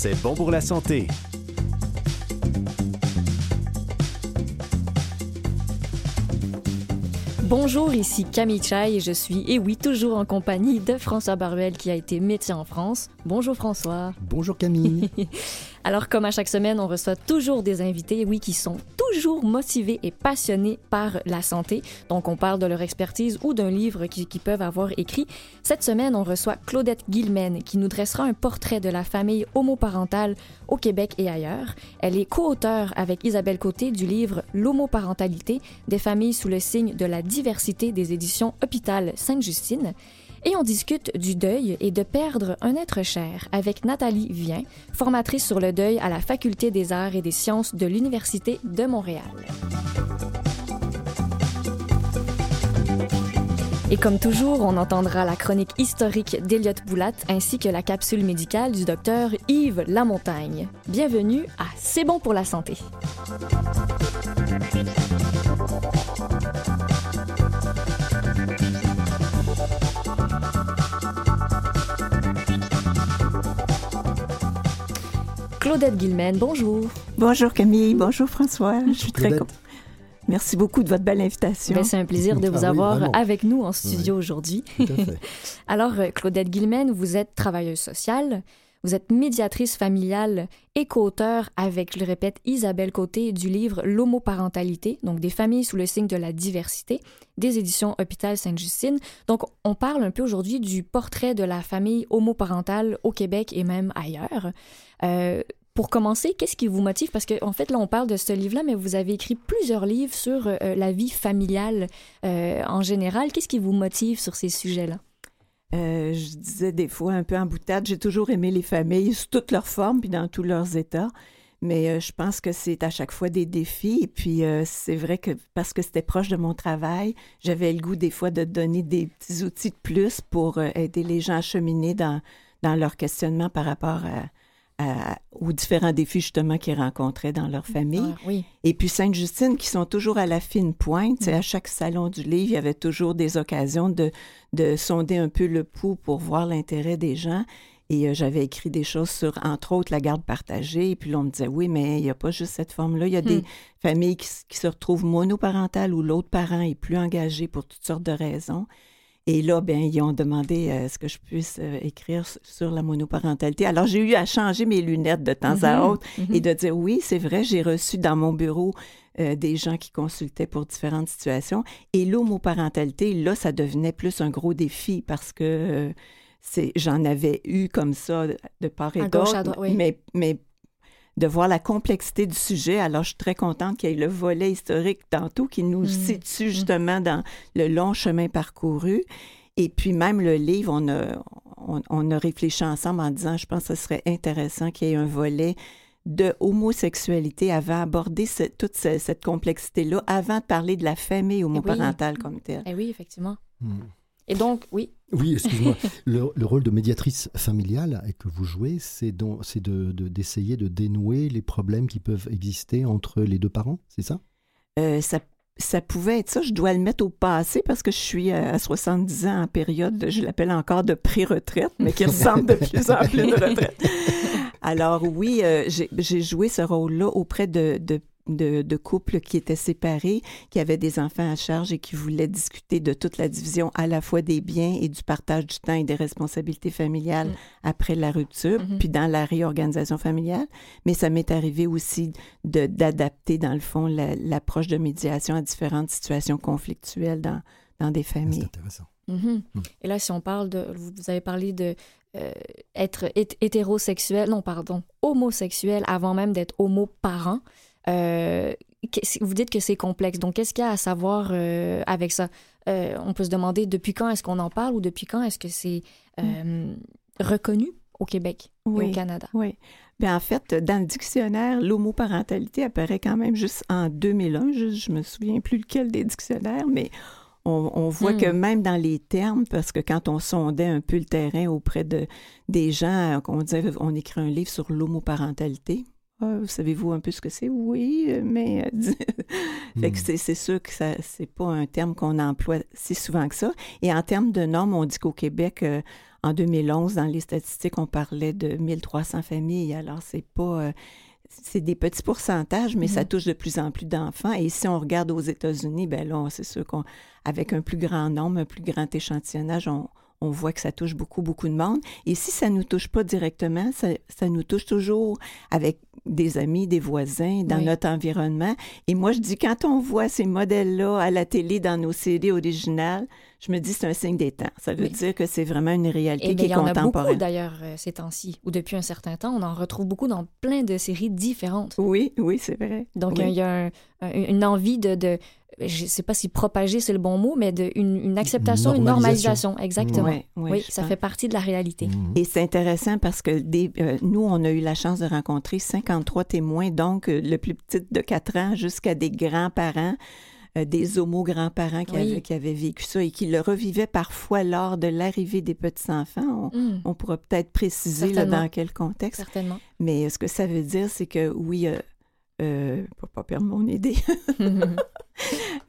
C'est bon pour la santé. Bonjour, ici Camille Chai et je suis, et oui, toujours en compagnie de François Baruel qui a été médecin en France. Bonjour François. Bonjour Camille. Alors, comme à chaque semaine, on reçoit toujours des invités, oui, qui sont toujours motivés et passionnés par la santé. Donc, on parle de leur expertise ou d'un livre qu'ils peuvent avoir écrit. Cette semaine, on reçoit Claudette Guilmen, qui nous dressera un portrait de la famille homoparentale au Québec et ailleurs. Elle est co-auteure avec Isabelle Côté du livre L'homoparentalité des familles sous le signe de la diversité des éditions Hôpital Sainte-Justine. Et on discute du deuil et de perdre un être cher avec Nathalie Vien, formatrice sur le deuil à la Faculté des arts et des sciences de l'Université de Montréal. Et comme toujours, on entendra la chronique historique d'Eliott Boulat ainsi que la capsule médicale du docteur Yves Lamontagne. Bienvenue à C'est bon pour la santé. Claudette Guilmen, bonjour. Bonjour Camille, bonjour François. Je suis très contente. Merci beaucoup de votre belle invitation. Ben, c'est un plaisir de vous ah avoir avec nous en studio aujourd'hui. Alors, euh, Claudette Guilmen, vous êtes travailleuse sociale, vous êtes médiatrice familiale et co-auteur avec, je le répète, Isabelle Côté du livre L'homoparentalité, donc des familles sous le signe de la diversité, des éditions Hôpital Sainte-Justine. Donc, on parle un peu aujourd'hui du portrait de la famille homoparentale au Québec et même ailleurs. Euh, pour commencer, qu'est-ce qui vous motive? Parce qu'en en fait, là, on parle de ce livre-là, mais vous avez écrit plusieurs livres sur euh, la vie familiale euh, en général. Qu'est-ce qui vous motive sur ces sujets-là? je disais des fois un peu en boutade, j'ai toujours aimé les familles sous toutes leurs formes puis dans tous leurs états. Mais je pense que c'est à chaque fois des défis. Et puis, c'est vrai que parce que c'était proche de mon travail, j'avais le goût des fois de donner des petits outils de plus pour aider les gens à cheminer dans, dans leur questionnement par rapport à, aux différents défis justement qu'ils rencontraient dans leur famille. Ah, oui. Et puis Sainte-Justine, qui sont toujours à la fine pointe. À chaque salon du livre, il y avait toujours des occasions de, de sonder un peu le pouls pour voir l'intérêt des gens. Et euh, j'avais écrit des choses sur, entre autres, la garde partagée. Et puis là, on me disait, oui, mais il n'y a pas juste cette forme-là. Il y a des hmm. familles qui, qui, se retrouvent monoparentales où l'autre parent est plus engagé pour toutes sortes de raisons. Et là, ben, ils ont demandé euh, ce que je puisse euh, écrire sur la monoparentalité. Alors, j'ai eu à changer mes lunettes de temps à mm-hmm. autre et mm-hmm. de dire oui, c'est vrai, j'ai reçu dans mon bureau euh, des gens qui consultaient pour différentes situations. Et l'homoparentalité, là, ça devenait plus un gros défi parce que c'est, j'en avais eu comme ça de part et d'autre, mais, mais de voir la complexité du sujet. Alors, je suis très contente qu'il y ait le volet historique tantôt qui nous mm. situe mm. justement dans le long chemin parcouru. Et puis même le livre, on a, on, a réfléchi ensemble en disant, je pense que ce serait intéressant qu'il y ait un volet de homosexualité avant d'aborder toute cette complexité-là, avant de parler de la famille homoparentale comme telle. Eh oui, effectivement. Mm. Et donc, oui. Oui, excuse-moi. le, rôle de médiatrice familiale que vous jouez, c'est d'essayer de, de, dénouer les problèmes qui peuvent exister entre les deux parents, c'est ça? Euh, ça ça pouvait être ça. Je dois le mettre au passé parce que je suis à 70 ans en période, je l'appelle encore de pré-retraite, mais qui ressemble de plus en plus de retraite. Alors oui, euh, j'ai joué ce rôle-là auprès de, de de, couples qui étaient séparés, qui avaient des enfants à charge et qui voulaient discuter de toute la division à la fois des biens et du partage du temps et des responsabilités familiales mm. après la rupture, mm-hmm. puis dans la réorganisation familiale. Mais ça m'est arrivé aussi d'adapter, dans le fond, l'approche de médiation à différentes situations conflictuelles dans, dans des familles. C'est intéressant. Mm-hmm. Mm. Et là, si on parle de, vous avez parlé de euh, être hétérosexuel, non, pardon, homosexuel avant même d'être homo-parent. Euh, vous dites que c'est complexe. Donc, qu'est-ce qu'il y a à savoir euh, avec ça? Euh, on peut se demander depuis quand est-ce qu'on en parle ou depuis quand est-ce que c'est mm. reconnu au Québec et au Canada? Oui. Bien, en fait, dans le dictionnaire, l'homoparentalité apparaît quand même juste en 2001. Je, ne me souviens plus lequel des dictionnaires, mais on, voit que mm. même dans les termes, parce que quand on sondait un peu le terrain auprès de, des gens, on disait on écrit un livre sur l'homoparentalité Ah, savez-vous un peu ce que c'est? Oui, mais fait que hmm. c'est sûr que ça c'est pas un terme qu'on emploie si souvent que ça. Et en termes de normes, on dit qu'au Québec, en 2011, dans les statistiques, on parlait de 1300 familles. Alors, c'est pas c'est des petits pourcentages, mais ça mhm. touche de plus en plus d'enfants. Et si on regarde aux États-Unis, ben là, c'est sûr qu'avec un plus grand nombre, un plus grand échantillonnage, on, on voit que ça touche beaucoup, beaucoup de monde. Et si ça ne nous touche pas directement, ça, ça, nous touche toujours avec des amis, des voisins, dans notre environnement. Et moi, je dis, quand on voit ces modèles-là à la télé dans nos séries originales, je me dis c'est un signe des temps. Ça veut dire que c'est vraiment une réalité qui est contemporaine. Il y en a beaucoup d'ailleurs euh, ces temps-ci, ou depuis un certain temps, on en retrouve beaucoup dans plein de séries différentes. Oui, oui, c'est vrai. Donc il y a une envie de, de je ne sais pas si propager c'est le bon mot, mais de, une, acceptation, une normalisation. Exactement. oui, ça fait partie de la réalité. Mhm. Et c'est intéressant parce que euh, nous, on a eu la chance de rencontrer 53 témoins, donc euh, le plus petit de 4 ans jusqu'à des grands-parents. Euh, des homo-grands-parents qui, avaient, vécu ça et qui le revivaient parfois lors de l'arrivée des petits-enfants. On, mm. pourra peut-être préciser dans quel contexte. Certainement. Mais ce que ça veut dire, c'est que oui, euh, euh pour pas perdre mon idée,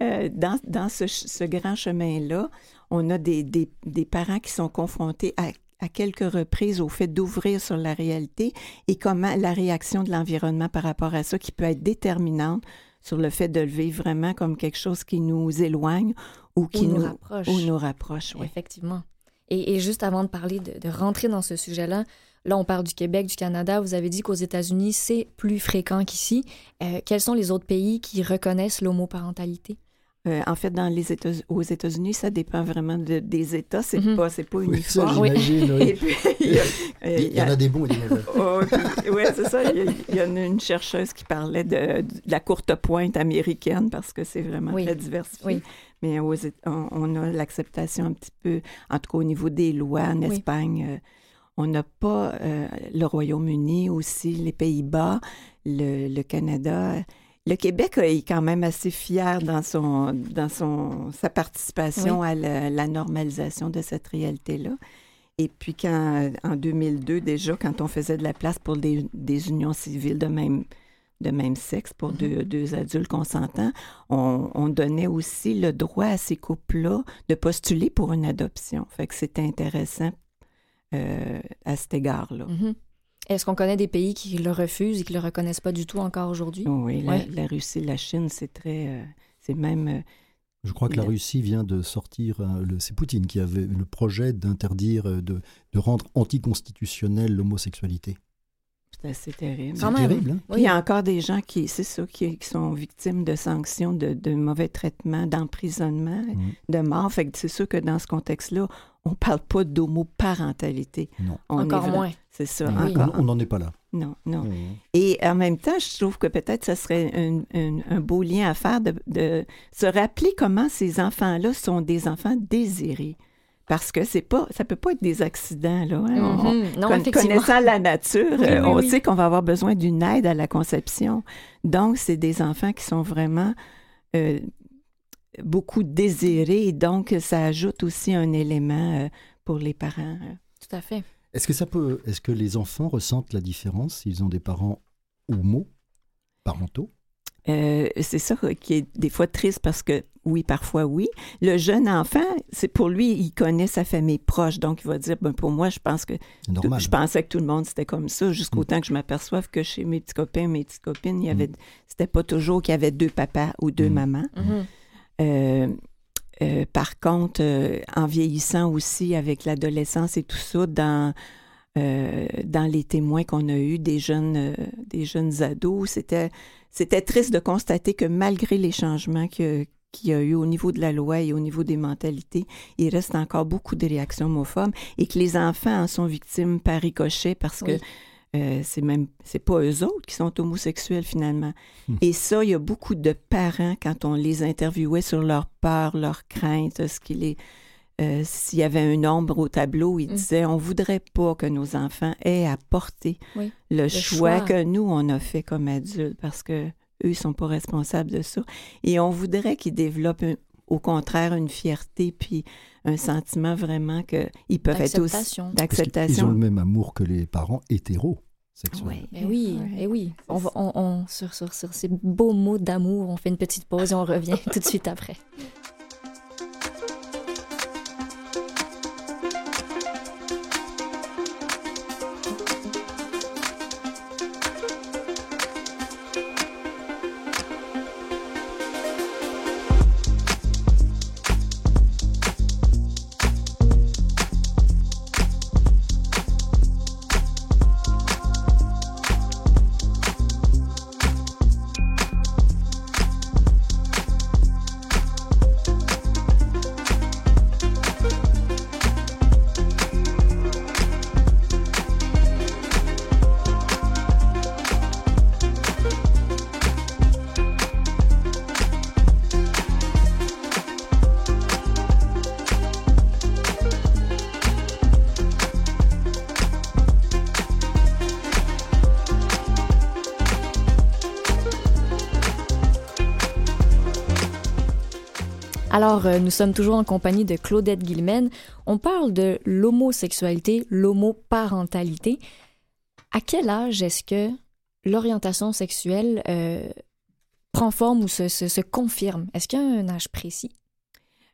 euh, dans, dans ce, grand chemin-là, on a des, des, des, parents qui sont confrontés à, à quelques reprises au fait d'ouvrir sur la réalité et comment la réaction de l'environnement par rapport à ça qui peut être déterminante sur le fait de le vivre vraiment comme quelque chose qui nous éloigne ou qui nous, rapproche. Ou nous rapproche Effectivement. Et, juste avant de parler, de, rentrer dans ce sujet-là, là, on parle du Québec, du Canada. Vous avez dit qu'aux États-Unis, c'est plus fréquent qu'ici. Euh, quels sont les autres pays qui reconnaissent l'homoparentalité? Euh, en fait, dans les États, aux États-Unis, ça dépend vraiment des États. C'est mhm. pas, c'est pas uniforme. Oui, il, y, en a des bons et des mauvais. Oh, oui, c'est ça. Il y, a une chercheuse qui parlait de, la courte pointe américaine parce que c'est vraiment très diversifié. Mais on, on, a l'acceptation un petit peu, en tout cas au niveau des lois en Espagne. Euh, on n'a pas euh, le Royaume-Uni aussi, les Pays-Bas, le, le Canada le Québec est quand même assez fier dans, son, dans son, sa participation à la, normalisation de cette réalité-là. Et puis, quand, en 2002, déjà, quand on faisait de la place pour des, unions civiles de même, de même sexe pour deux, mm-hmm. adultes consentants, on, donnait aussi le droit à ces couples-là de postuler pour une adoption. Fait que c'était intéressant euh, à cet égard-là. Mm-hmm. Est-ce qu'on connaît des pays qui le refusent et qui le reconnaissent pas du tout encore aujourd'hui? Oui, la, Russie, la Chine, c'est très. Euh, c'est même. Euh, je crois que la Russie vient de sortir, euh, c'est Poutine qui avait le projet d'interdire, de, de rendre anticonstitutionnelle l'homosexualité. C'est assez terrible. C'est terrible. Hein? Il y a encore des gens qui, c'est ça, qui, sont victimes de sanctions, de, mauvais traitements, d'emprisonnement, mm. de mort. Fait que c'est sûr que dans ce contexte-là, on ne parle pas d'homoparentalité. Non. encore moins. C'est ça. On n'en est pas là. Non, non. Mm. Et en même temps, je trouve que peut-être ce serait un, beau lien à faire de, de se rappeler comment ces enfants-là sont des enfants désirés parce que c'est pas, ça peut pas être des accidents là. Hein. Mm-hmm. connaissant la nature, euh, on sait qu'on va avoir besoin d'une aide à la conception. Donc, c'est des enfants qui sont vraiment euh, beaucoup désirés, et donc ça ajoute aussi un élément euh, pour les parents. Tout à fait. Est-ce que ça peut, est-ce que les enfants ressentent la différence s'ils ont des parents homo parentaux? C'est ça qui est des fois triste parce que oui, parfois oui. Le jeune enfant, c'est pour lui, il connaît sa famille proche, donc il va dire, ben pour moi, je pense que je pensais que tout le monde c'était comme ça, jusqu'au mm. temps que je m'aperçoive que chez mes petits copains, mes petites copines, il y avait, mm. c'était pas toujours qu'il y avait deux papas ou deux mm. mamans. Mm-hmm. Euh, euh, par contre, euh, en vieillissant aussi avec l'adolescence et tout ça, dans dans les témoins qu'on a eus des jeunes, des jeunes ados, c'était c'était triste de constater que malgré les changements que, qu'il y a eu au niveau de la loi et au niveau des mentalités, il reste encore beaucoup de réactions homophobes et que les enfants en sont victimes par ricochet parce que euh, c'est même c'est pas eux autres qui sont homosexuels finalement. Hmm. Et ça, il y a beaucoup de parents quand on les interviewait sur leur peur, leur crainte, ce qu'il est euh, s'il y avait un nombre au tableau, ils hmm. disaient on voudrait pas que nos enfants aient à porter le, choix, que nous on a fait comme adultes parce que eux, ils sont pas responsables de ça. Et on voudrait qu'ils développent, au contraire, une fierté puis un sentiment vraiment qu'ils peuvent être aussi d'acceptation. Ils ont le même amour que les parents hétéros. Eh oui, eh oui. On va, on, on- sur, sur, sur ces beaux mots d'amour, on fait une petite pause et on revient tout de suite après. Alors, euh, nous sommes toujours en compagnie de Claudette Guilmen. On parle de l'homosexualité, l'homoparentalité. À quel âge est-ce que l'orientation sexuelle euh, prend forme ou se, se- se confirme? Est-ce qu'il y a un âge précis?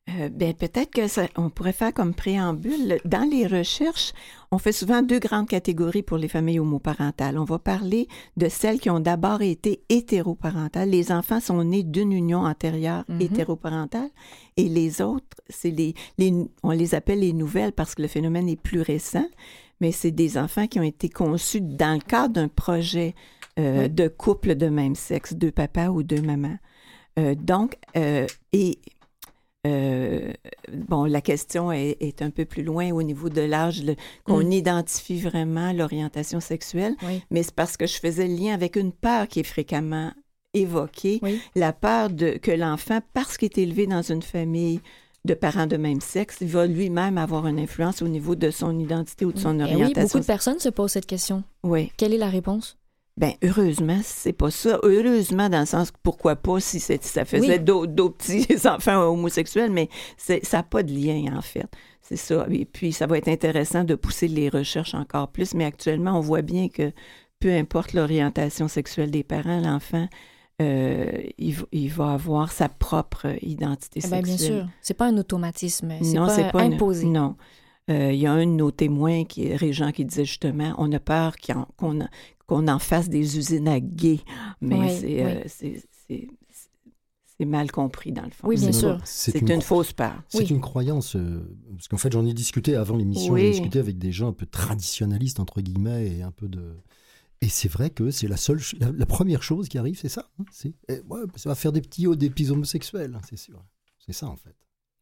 Euh, ben, peut-être que ça, on pourrait faire comme préambule. Dans les recherches, on fait souvent deux grandes catégories pour les familles homoparentales. On va parler de celles qui ont d'abord été hétéroparentales. Les enfants sont nés d'une union antérieure Mhm. hétéroparentale et les autres, c'est les, les, on les appelle les nouvelles parce que le phénomène est plus récent, mais c'est des enfants qui ont été conçus dans le cadre d'un projet euh, Oui. de couple de même sexe, deux papas ou deux mamans. Euh, donc, euh, et euh, bon, la question est, est un peu plus loin au niveau de l'âge qu'on Mm. identifie vraiment l'orientation sexuelle, Oui. mais c'est parce que je faisais le lien avec une peur qui est fréquemment évoquée, Oui. la peur de que l'enfant, parce qu'il est élevé dans une famille de parents de même sexe, il va lui-même avoir une influence au niveau de son identité ou de son Eh oui, orientation. beaucoup de personnes se posent cette question. Oui. Quelle est la réponse? Ben heureusement, c'est pas ça. Heureusement dans le sens que pourquoi pas si, ça faisait Oui. d'autres petits enfants homosexuels, mais ça n'a pas de lien en fait. C'est ça. Et puis ça va être intéressant de pousser les recherches encore plus, mais actuellement on voit bien que peu importe l'orientation sexuelle des parents, l'enfant euh, il, va- il va avoir sa propre identité Eh ben, sexuelle. bien sûr. C'est pas un automatisme. Non, c'est pas imposé. non. Euh, Il y a un de nos témoins, qui est Régent, qui disait justement on a peur qu'on qu'on en fasse des usines à gays. Mais Oui, c'est, oui. euh, c'est, c'est- c'est mal compris, dans le fond. Oui, bien C'est- sûr. C'est une, fausse peur. C'est Oui. une croyance, euh, parce qu'en fait j'en ai discuté avant l'émission, Oui. j'ai discuté avec des gens un peu traditionnalistes entre guillemets et un peu de... Et c'est vrai que c'est la seule, la, la première chose qui arrive, c'est ça. hein, c'est, eh, ouais, ça va faire des petits hauts, des petits homosexuels, hein, c'est sûr. C'est ça en fait.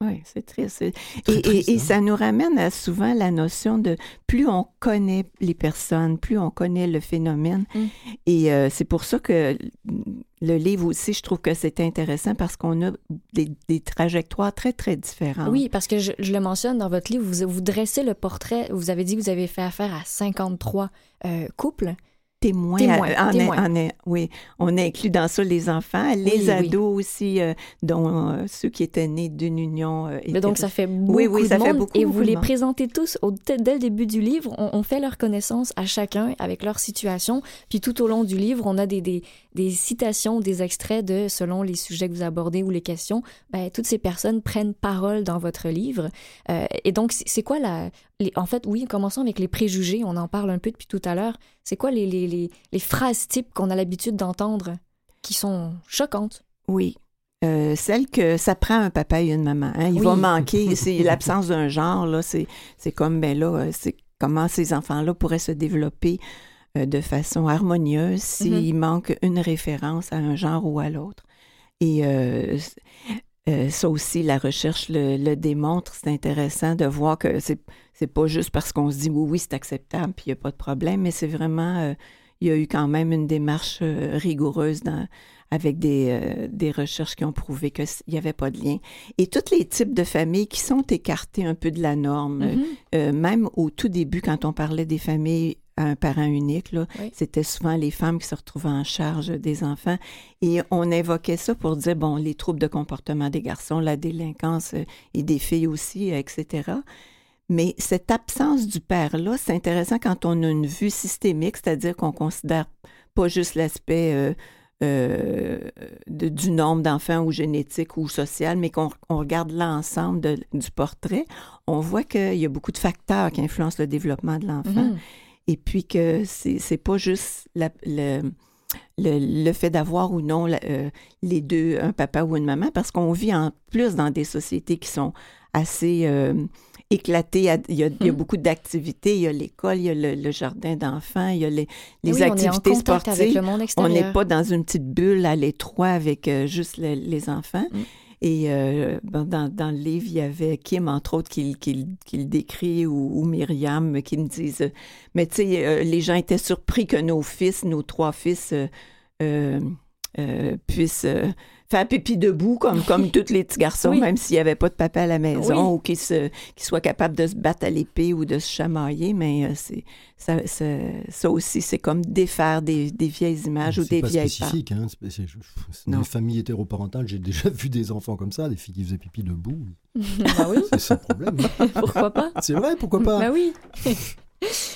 Oui, c'est triste. Et, triste, et- et hein. ça nous ramène à souvent la notion de plus on connaît les personnes, plus on connaît le phénomène. Mm. Et euh, c'est pour ça que le livre aussi, je trouve que c'est intéressant parce qu'on a des, des trajectoires très, très différentes. Oui, parce que je, je le mentionne dans votre livre, vous, vous dressez le portrait, vous avez dit que vous avez fait affaire à 53 euh, couples. Témoins. Témoins, en- en- témoins. en- oui, on inclut dans ça les enfants, les Oui, oui. ados aussi, euh, dont euh, ceux qui étaient nés d'une union. euh, Mais donc, ça fait beaucoup Oui, oui, ça de fait monde. beaucoup, et vous les présentez tous au, dès le début du livre. On, on fait leur connaissance à chacun avec leur situation. Puis tout au long du livre, on a des, des, des citations, des extraits de, selon les sujets que vous abordez ou les questions, ben, toutes ces personnes prennent parole dans votre livre. Euh, et donc, c'est quoi la... les- en fait, oui, commençons avec les préjugés. On en parle un peu depuis tout à l'heure. C'est quoi les, les, les, phrases types qu'on a l'habitude d'entendre qui sont choquantes? Oui. Euh, celle que ça prend un papa et une maman. hein. Il Oui. va manquer, c'est l'absence d'un genre, là, c'est, c'est comme, ben là, euh, c'est comment ces enfants-là pourraient se développer euh, de façon harmonieuse s'il manque une référence à un genre ou à l'autre. Et euh, euh, ça aussi, la recherche le, le démontre. C'est intéressant de voir que c'est, c'est pas juste parce qu'on se dit oui, oui, c'est acceptable, puis il n'y a pas de problème, mais c'est vraiment, euh, il y a eu quand même une démarche euh, rigoureuse dans, avec des, euh, des recherches qui ont prouvé qu'il n'y avait pas de lien. Et tous les types de familles qui sont écartés un peu de la norme, Mhm. euh, même au tout début, quand on parlait des familles à un parent unique, là, Oui. c'était souvent les femmes qui se retrouvaient en charge des enfants. Et on évoquait ça pour dire, bon, les troubles de comportement des garçons, la délinquance euh, et des filles aussi, euh, etc. Mais cette absence du père-là, c'est intéressant quand on a une vue systémique, c'est-à-dire qu'on considère pas juste l'aspect euh, euh, du nombre d'enfants ou génétique ou social, mais qu'on regarde l'ensemble du portrait, on voit qu'il y a beaucoup de facteurs qui influencent le développement de l'enfant. Mm-hmm. Et puis que c'est pas juste le, le, fait d'avoir ou non euh, les deux, un papa ou une maman, parce qu'on vit en plus dans des sociétés qui sont assez éclaté. Il y a, hmm. beaucoup d'activités. Il y a l'école, il y a le, jardin d'enfants, il y a les, activités sportives. on n'est pas dans une petite bulle à l'étroit avec euh, juste les enfants. Hmm. Et euh, dans, le livre, il y avait Kim, entre autres, qui, le décrit, ou, Myriam, qui me disent Mais tu sais, euh, les gens étaient surpris que nos fils, nos trois fils, puissent faire pipi debout comme, comme tous les petits garçons, même s'il n'y avait pas de papa à la maison ou qu'ils soient capables de se battre à l'épée ou de se chamailler. Mais euh, c'est ça, ça, aussi, c'est comme défaire des, des vieilles images ou des pas vieilles spécifique, hein, c'est Dans les familles hétéroparentales, j'ai déjà vu des enfants comme ça, des filles qui faisaient pipi debout. bah oui. C'est sans problème. pourquoi pas? C'est vrai, pourquoi pas? Bah oui.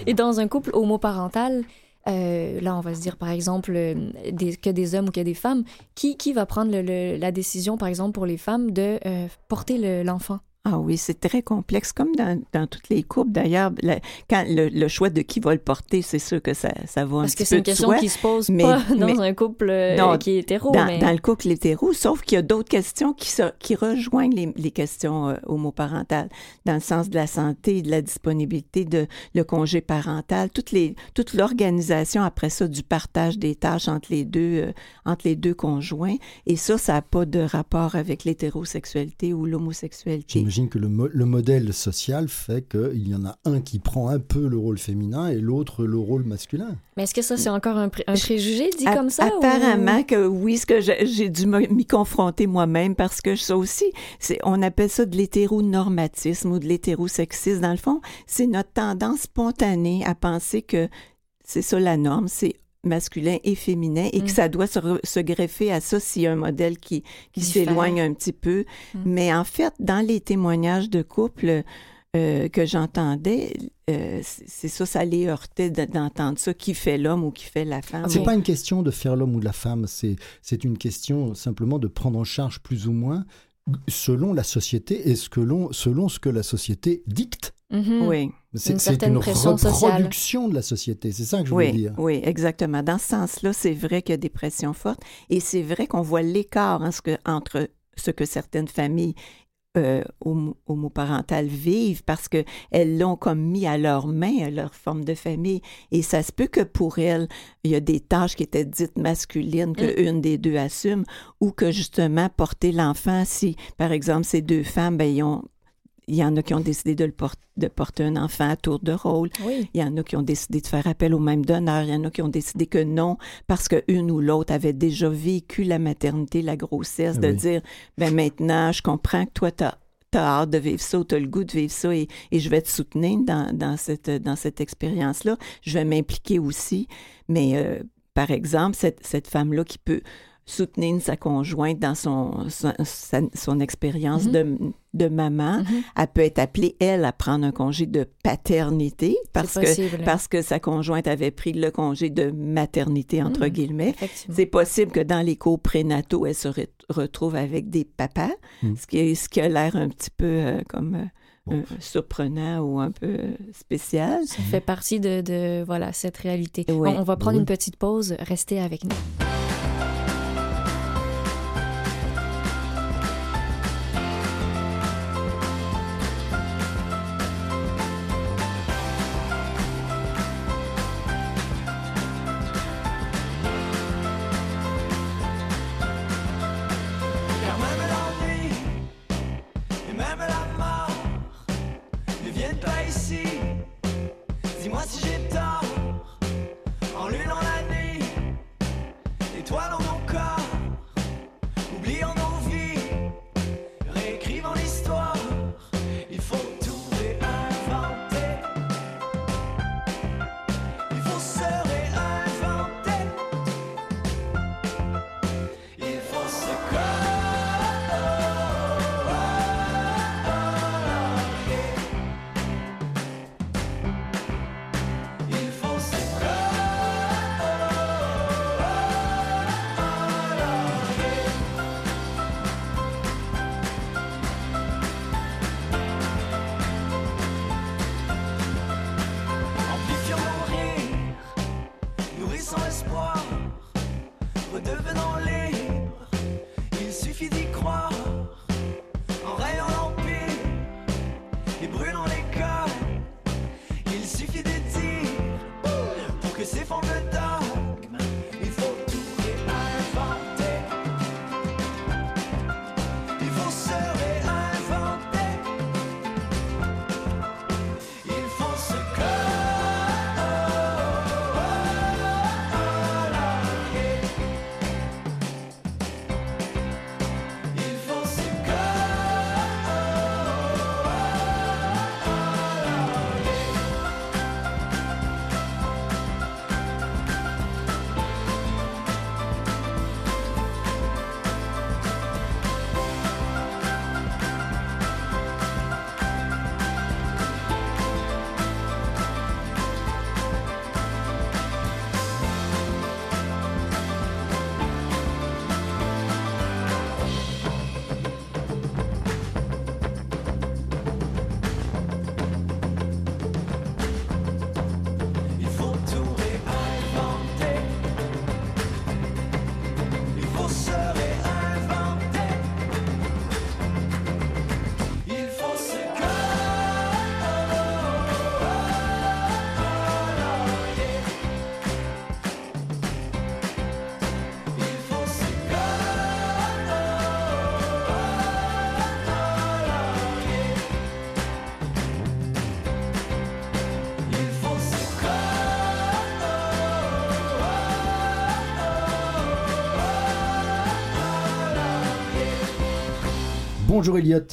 Et dans un couple homoparental, euh, là, on va se dire, par exemple, euh, des, que des hommes ou que des femmes, qui, qui va prendre la décision, par exemple, pour les femmes, de euh, porter l'enfant? Ah oui, c'est très complexe, comme dans, dans toutes les couples. D'ailleurs, quand le, choix de qui va le porter, c'est sûr que ça, ça va un Parce petit que c'est une question qui se pose pas dans un couple euh, qui est hétéro. Dans, dans le couple hétéro, sauf qu'il y a d'autres questions qui, qui rejoignent les, les questions euh, homoparentales, dans le sens de la santé, de la disponibilité, de le congé parental, toutes les, toute l'organisation après ça du partage des tâches entre les deux, euh, entre les deux conjoints. Et ça, ça n'a pas de rapport avec l'hétérosexualité ou l'homosexualité j'imagine que le, modèle social fait qu'il y en a un qui prend un peu le rôle féminin et l'autre le rôle masculin. Mais est-ce que ça, c'est encore un, préjugé dit comme ça? Apparemment que oui, ce que j'ai dû m'y confronter moi-même parce que ça aussi, on appelle ça de l'hétéronormatisme ou de l'hétérosexisme. Dans le fond, c'est notre tendance spontanée à penser que c'est ça la norme, c'est masculin et féminin et que mm. ça doit se, greffer à ça s'il y a un modèle qui, qui s'éloigne un petit peu. Mm. Mais en fait, dans les témoignages de couple euh, que j'entendais, euh, c'est ça, ça les heurtait d'entendre ça, qui fait l'homme ou qui fait la femme. C'est pas une question de faire l'homme ou la femme, c'est une question simplement de prendre en charge plus ou moins selon la société et ce que selon ce que la société dicte. Mm-hmm. Oui. C'est une, reproduction de la société, c'est ça que je veux dire. Oui, exactement. Dans ce sens-là, c'est vrai qu'il y a des pressions fortes et c'est vrai qu'on voit l'écart entre ce que certaines familles euh, homoparentales vivent parce qu'elles l'ont comme mis à leurs mains, leur forme de famille. Et ça se peut que pour elles, il y a des tâches qui étaient dites masculines que mm. une des deux assume ou que justement porter l'enfant, si par exemple ces deux femmes, ben, ils ont il y en a qui ont décidé de, le de porter un enfant à tour de rôle. Il y en a qui ont décidé de faire appel au même donneur. Il y en a qui ont décidé que non, parce qu'une ou l'autre avait déjà vécu la maternité, la grossesse, de dire, ben maintenant, je comprends que toi, tu as, hâte de vivre ça, tu as le goût de vivre ça et, je vais te soutenir dans, dans cette, dans cette expérience-là. Je vais m'impliquer aussi. Mais, euh, par exemple, cette, cette femme-là qui peut soutenir sa conjointe dans son, son, expérience mm-hmm. de, de, maman. Mm-hmm. Elle peut être appelée, elle, à prendre un congé de paternité parce que, parce que sa conjointe avait pris le congé de maternité, entre mm. guillemets. C'est possible que dans les cours prénataux, elle se retrouve avec des papas, mm. ce, qui, ce qui a l'air un petit peu euh, comme... Euh, surprenant ou un peu spécial. Ça fait partie de, de voilà cette réalité. on va prendre une petite pause. Restez avec nous. Bonjour Elliot.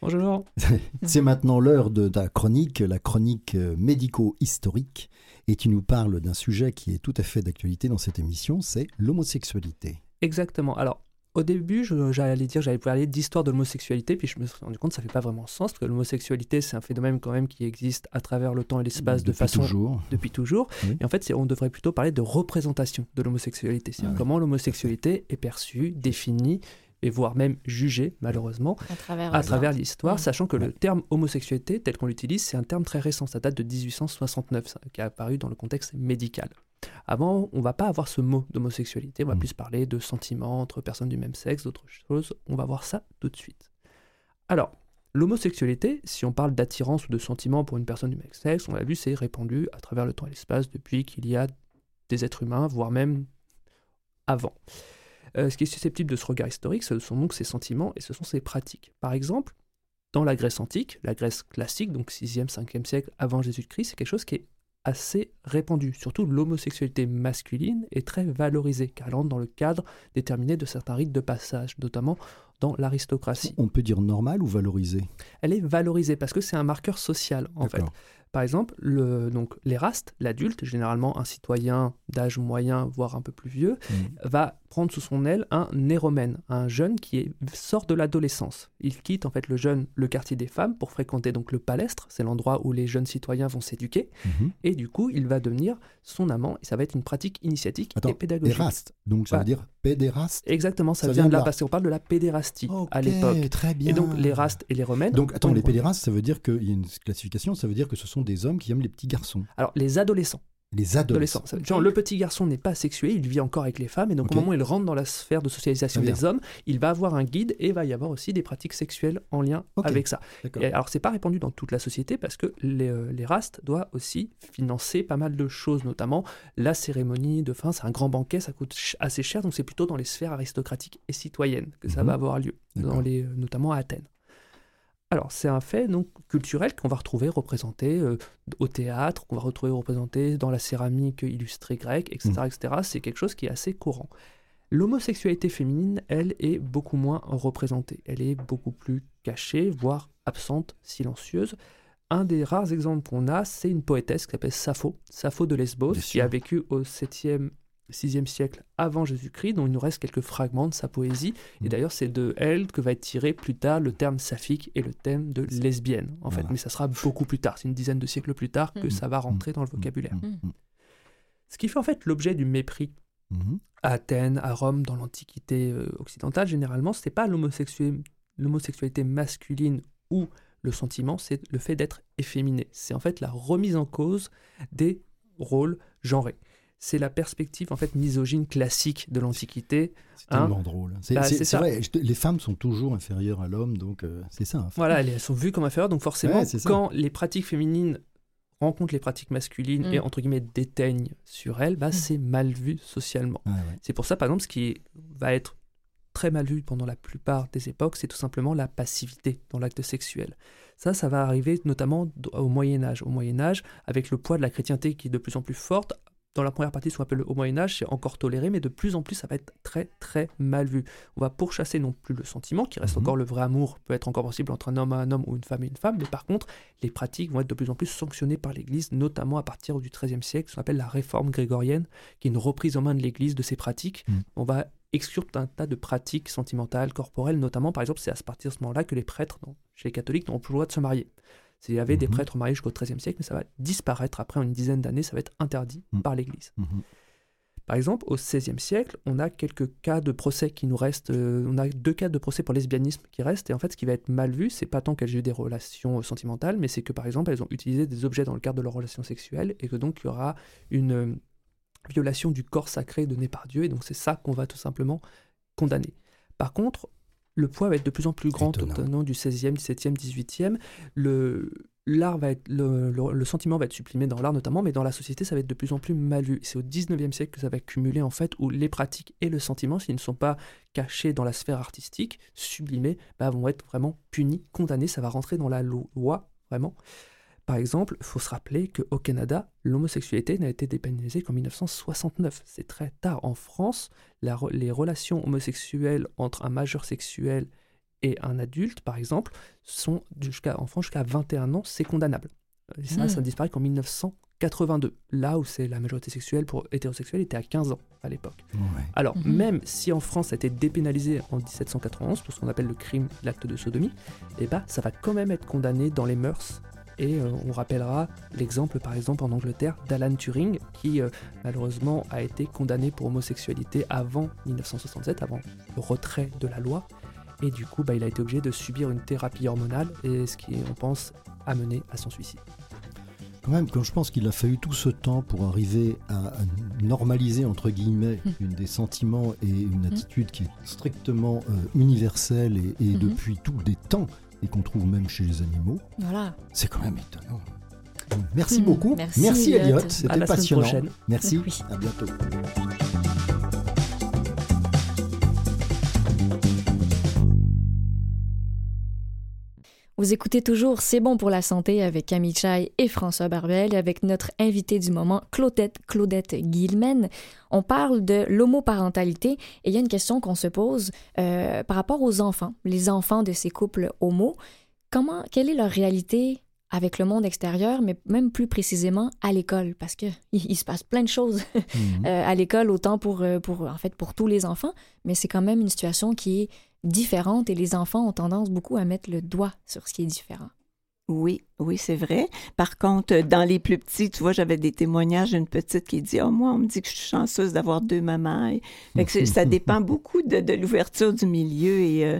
Bonjour. C'est maintenant l'heure de ta chronique, la chronique euh, médico-historique. Et tu nous parles d'un sujet qui est tout à fait d'actualité dans cette émission, c'est l'homosexualité. Exactement. Alors, au début, j'allais dire, j'allais parler d'histoire de l'homosexualité, puis je me suis rendu compte que ça fait pas vraiment sens, parce que l'homosexualité, c'est un phénomène quand même qui existe à travers le temps et l'espace de façon toujours. depuis toujours. Et en fait, on devrait plutôt parler de représentation de l'homosexualité, c'est Ah comment l'homosexualité est perçue, définie et voire même jugée, malheureusement, À travers, à travers l'histoire, Ouais. sachant que Ouais. le terme homosexualité, tel qu'on l'utilise, c'est un terme très récent, ça date de 1869, ça, qui est apparu dans le contexte médical. Avant, on va pas avoir ce mot d'homosexualité, on va Mm. plus parler de sentiments entre personnes du même sexe, d'autres choses, on va voir ça tout de suite. Alors, l'homosexualité, si on parle d'attirance ou de sentiment pour une personne du même sexe, on l'a vu, c'est répandu à travers le temps et l'espace depuis qu'il y a des êtres humains, voire même avant. Euh, ce qui est susceptible de ce regard historique, ce sont donc ses sentiments et ce sont ses pratiques. Par exemple, dans la Grèce antique, la Grèce classique, donc 6e, 5e siècle avant Jésus-Christ, c'est quelque chose qui est assez répandu. Surtout l'homosexualité masculine est très valorisée, car elle entre dans le cadre déterminé de certains rites de passage, notamment dans l'aristocratie. On peut dire normal ou valorisé Elle est valorisée parce que c'est un marqueur social, en fait. Par exemple, le, donc, l'Éraste, l'adulte, généralement un citoyen d'âge moyen, voire un peu plus vieux, Mm. va prendre sous son aile un néromène, un jeune qui est- sort de l'adolescence. Il quitte en fait le jeune le quartier des femmes pour fréquenter donc le palestre, c'est l'endroit où les jeunes citoyens vont s'éduquer, Mhm. et du coup il va devenir son amant, et ça va être une pratique initiatique Attends, et pédagogique. Éraste, donc ça Ouais. veut dire pédéraste Exactement, ça, Ça vient vient de là, là. parce qu'on parle de la pédérastie à l'époque. très bien. Et donc les rastes et les romaines. Donc attends, les pédérastes, ça veut dire qu'il y a une classification, ça veut dire que ce sont des hommes qui aiment les petits garçons. Alors les adolescents. Les adolescents. Genre, le petit garçon n'est pas sexué, il vit encore avec les femmes, et donc au moment où il rentre dans la sphère de socialisation des hommes, il va avoir un guide et il va y avoir aussi des pratiques sexuelles en lien avec ça. Et alors, c'est pas répandu dans toute la société parce que les, euh, les rastes doivent aussi financer pas mal de choses, notamment la cérémonie de fin. C'est un grand banquet, ça coûte ch- assez cher, donc c'est plutôt dans les sphères aristocratiques et citoyennes que ça Mhm. va avoir lieu, dans D'accord. les, euh, notamment à Athènes. Alors, c'est un fait donc culturel qu'on va retrouver représenté euh, au théâtre, qu'on va retrouver représenté dans la céramique illustrée grecque, etc. Mhm. etc. C'est quelque chose qui est assez courant. L'homosexualité féminine, elle, est beaucoup moins représentée. Elle est beaucoup plus cachée, voire absente, silencieuse. Un des rares exemples qu'on a, c'est une poétesse qui s'appelle Sappho, Sappho de Lesbos, qui a vécu au 7e, 6e siècle avant Jésus-Christ, dont il nous reste quelques fragments de sa poésie. Et Mhm. d'ailleurs, c'est de elle que va être tiré plus tard le terme saphique et le thème de lesbienne, en fait. Voilà. Mais ça sera beaucoup plus tard, c'est une dizaine de siècles plus tard que Mhm. ça va rentrer dans le vocabulaire. Ce qui fait en fait l'objet du mépris Mhm. à Athènes, à Rome, dans l'Antiquité euh, occidentale, généralement, ce n'est pas l'homosexualité masculine ou le sentiment, c'est le fait d'être efféminé. C'est en fait la remise en cause des rôles genrés. C'est la perspective en fait misogyne classique de l'Antiquité. C'est Hein tellement drôle. C'est Bah, vrai, les femmes sont toujours inférieures à l'homme, donc euh, c'est ça. en fait. Voilà, elles sont vues comme inférieures, donc forcément, Ouais, quand les pratiques féminines rencontrent les pratiques masculines Mm. et entre guillemets déteignent sur elles, bah, c'est mal vu socialement. Ouais. C'est pour ça, par exemple, ce qui va être très mal vu pendant la plupart des époques, c'est tout simplement la passivité dans l'acte sexuel. Ça, ça va arriver notamment au Moyen Âge. Au Moyen Âge, avec le poids de la chrétienté qui est de plus en plus forte, dans la première partie, ce qu'on appelle le- au Moyen Âge, c'est encore toléré, mais de plus en plus, ça va être très très mal vu. On va pourchasser non plus le sentiment, qui reste Mhm. encore le vrai amour, peut être encore possible entre un homme et un homme ou une femme et une femme, mais par contre, les pratiques vont être de plus en plus sanctionnées par l'Église, notamment à partir du XIIIe siècle, ce qu'on appelle la réforme grégorienne, qui est une reprise en main de l'Église de ces pratiques. Mhm. On va exclure tout un tas de pratiques sentimentales, corporelles, notamment, par exemple, c'est à partir de ce moment-là que les prêtres, dans- chez les catholiques, n'ont plus le droit de se marier. Il y avait des Mhm. prêtres mariés jusqu'au XIIIe siècle, mais ça va disparaître après une dizaine d'années, ça va être interdit Mhm. par l'Église. Mhm. Par exemple, au XVIe siècle, on a quelques cas de procès qui nous restent. euh, on a deux cas de procès pour lesbianisme qui restent. Et en fait, ce qui va être mal vu, c'est pas tant qu'elles aient eu des relations euh, sentimentales, mais c'est que par exemple, elles ont utilisé des objets dans le cadre de leurs relations sexuelles et que donc il y aura une euh, violation du corps sacré donné par Dieu. Et donc c'est ça qu'on va tout simplement condamner. Par contre, le poids va être de plus en plus grand tout au long du 16e, 17e, 18e. Le, l'art va être, le, le- le sentiment va être supprimé dans l'art notamment, mais dans la société, ça va être de plus en plus mal vu. C'est au 19e siècle que ça va cumuler en fait, où les pratiques et le sentiment, s'ils ne sont pas cachés dans la sphère artistique, sublimés, bah, vont être vraiment punis, condamnés. Ça va rentrer dans la loi, vraiment. Par exemple, il faut se rappeler qu'au Canada, l'homosexualité n'a été dépénalisée qu'en 1969. C'est très tard. En France, la les relations homosexuelles entre un majeur sexuel Et un adulte, par exemple, sont jusqu'à enfant jusqu'à 21 ans, c'est condamnable. Et ça, Mm. ça ne disparaît qu'en 1982, là où c'est la majorité sexuelle pour hétérosexuels était à 15 ans à l'époque. Ouais. Alors, Mhm. même si en France ça a été dépénalisé en 1791 pour ce qu'on appelle le crime, l'acte de sodomie, eh ben, ça va quand même être condamné dans les mœurs. Et euh, on rappellera l'exemple, par exemple, en Angleterre d'Alan Turing, qui euh, malheureusement a été condamné pour homosexualité avant 1967, avant le retrait de la loi. Et du coup, bah, il a été obligé de subir une thérapie hormonale, et ce qui, on pense, a mené à son suicide. Quand même, quand je pense qu'il a fallu tout ce temps pour arriver à, à normaliser, entre guillemets, une des sentiments et une Mm. attitude qui est strictement euh, universelle et, et Mhm. depuis tous des temps, et qu'on trouve même chez les animaux, Voilà. c'est quand même étonnant. Merci Mm. beaucoup. Merci, Elliot. Elliot. À C'était la semaine passionnant. prochaine. Merci. Oui. À bientôt. Vous écoutez toujours C'est bon pour la santé avec Camille Chai et François Barbel avec notre invité du moment, Claudette, Claudette. On parle de l'homoparentalité et il y a une question qu'on se pose euh, par rapport aux enfants, les enfants de ces couples homo. Comment, quelle est leur réalité avec le monde extérieur, mais même plus précisément à l'école, parce que il, il se passe plein de choses Mhm. euh, à l'école, autant pour, euh, pour, en fait, pour tous les enfants, mais c'est quand même une situation qui est différente et les enfants ont tendance beaucoup à mettre le doigt sur ce qui est différent. Oui, oui, c'est vrai. Par contre, dans les plus petits, tu vois, j'avais des témoignages d'une petite qui dit, oh, moi, on me dit que je suis chanceuse d'avoir deux mamans. Fait que ça dépend beaucoup de, de l'ouverture du milieu et euh,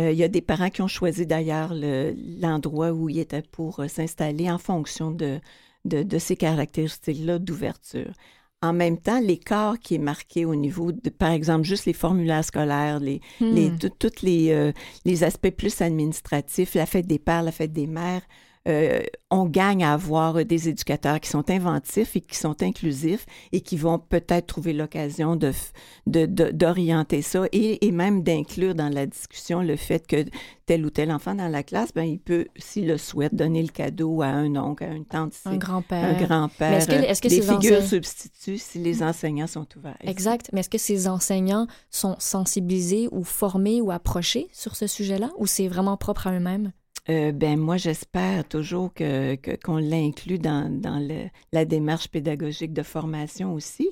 euh, il y a des parents qui ont choisi d'ailleurs le- l'endroit où ils étaient pour euh, s'installer en fonction de, de, de ces caractéristiques-là d'ouverture. En même temps, l'écart qui est marqué au niveau de, par exemple, juste les formulaires scolaires, les, les, Hmm. tous les, euh, les aspects plus administratifs, la fête des pères, la fête des mères, euh, on gagne à avoir des éducateurs qui sont inventifs et qui sont inclusifs et qui vont peut-être trouver l'occasion de, f- de- de- d'orienter ça et, et même d'inclure dans la discussion le fait que tel ou tel enfant dans la classe, ben, il peut, s'il le souhaite, donner le cadeau à un oncle, à une tante, un grand-père. un grand-père, est-ce que- des figures enseignants- substituts si les enseignants sont ouverts? Exact. Mais est-ce que ces enseignants sont sensibilisés ou formés ou approchés sur ce sujet-là ou c'est vraiment propre à eux-mêmes? Euh, ben moi, j'espère toujours que, qu'on l'inclut dans, dans le- la démarche pédagogique de formation aussi.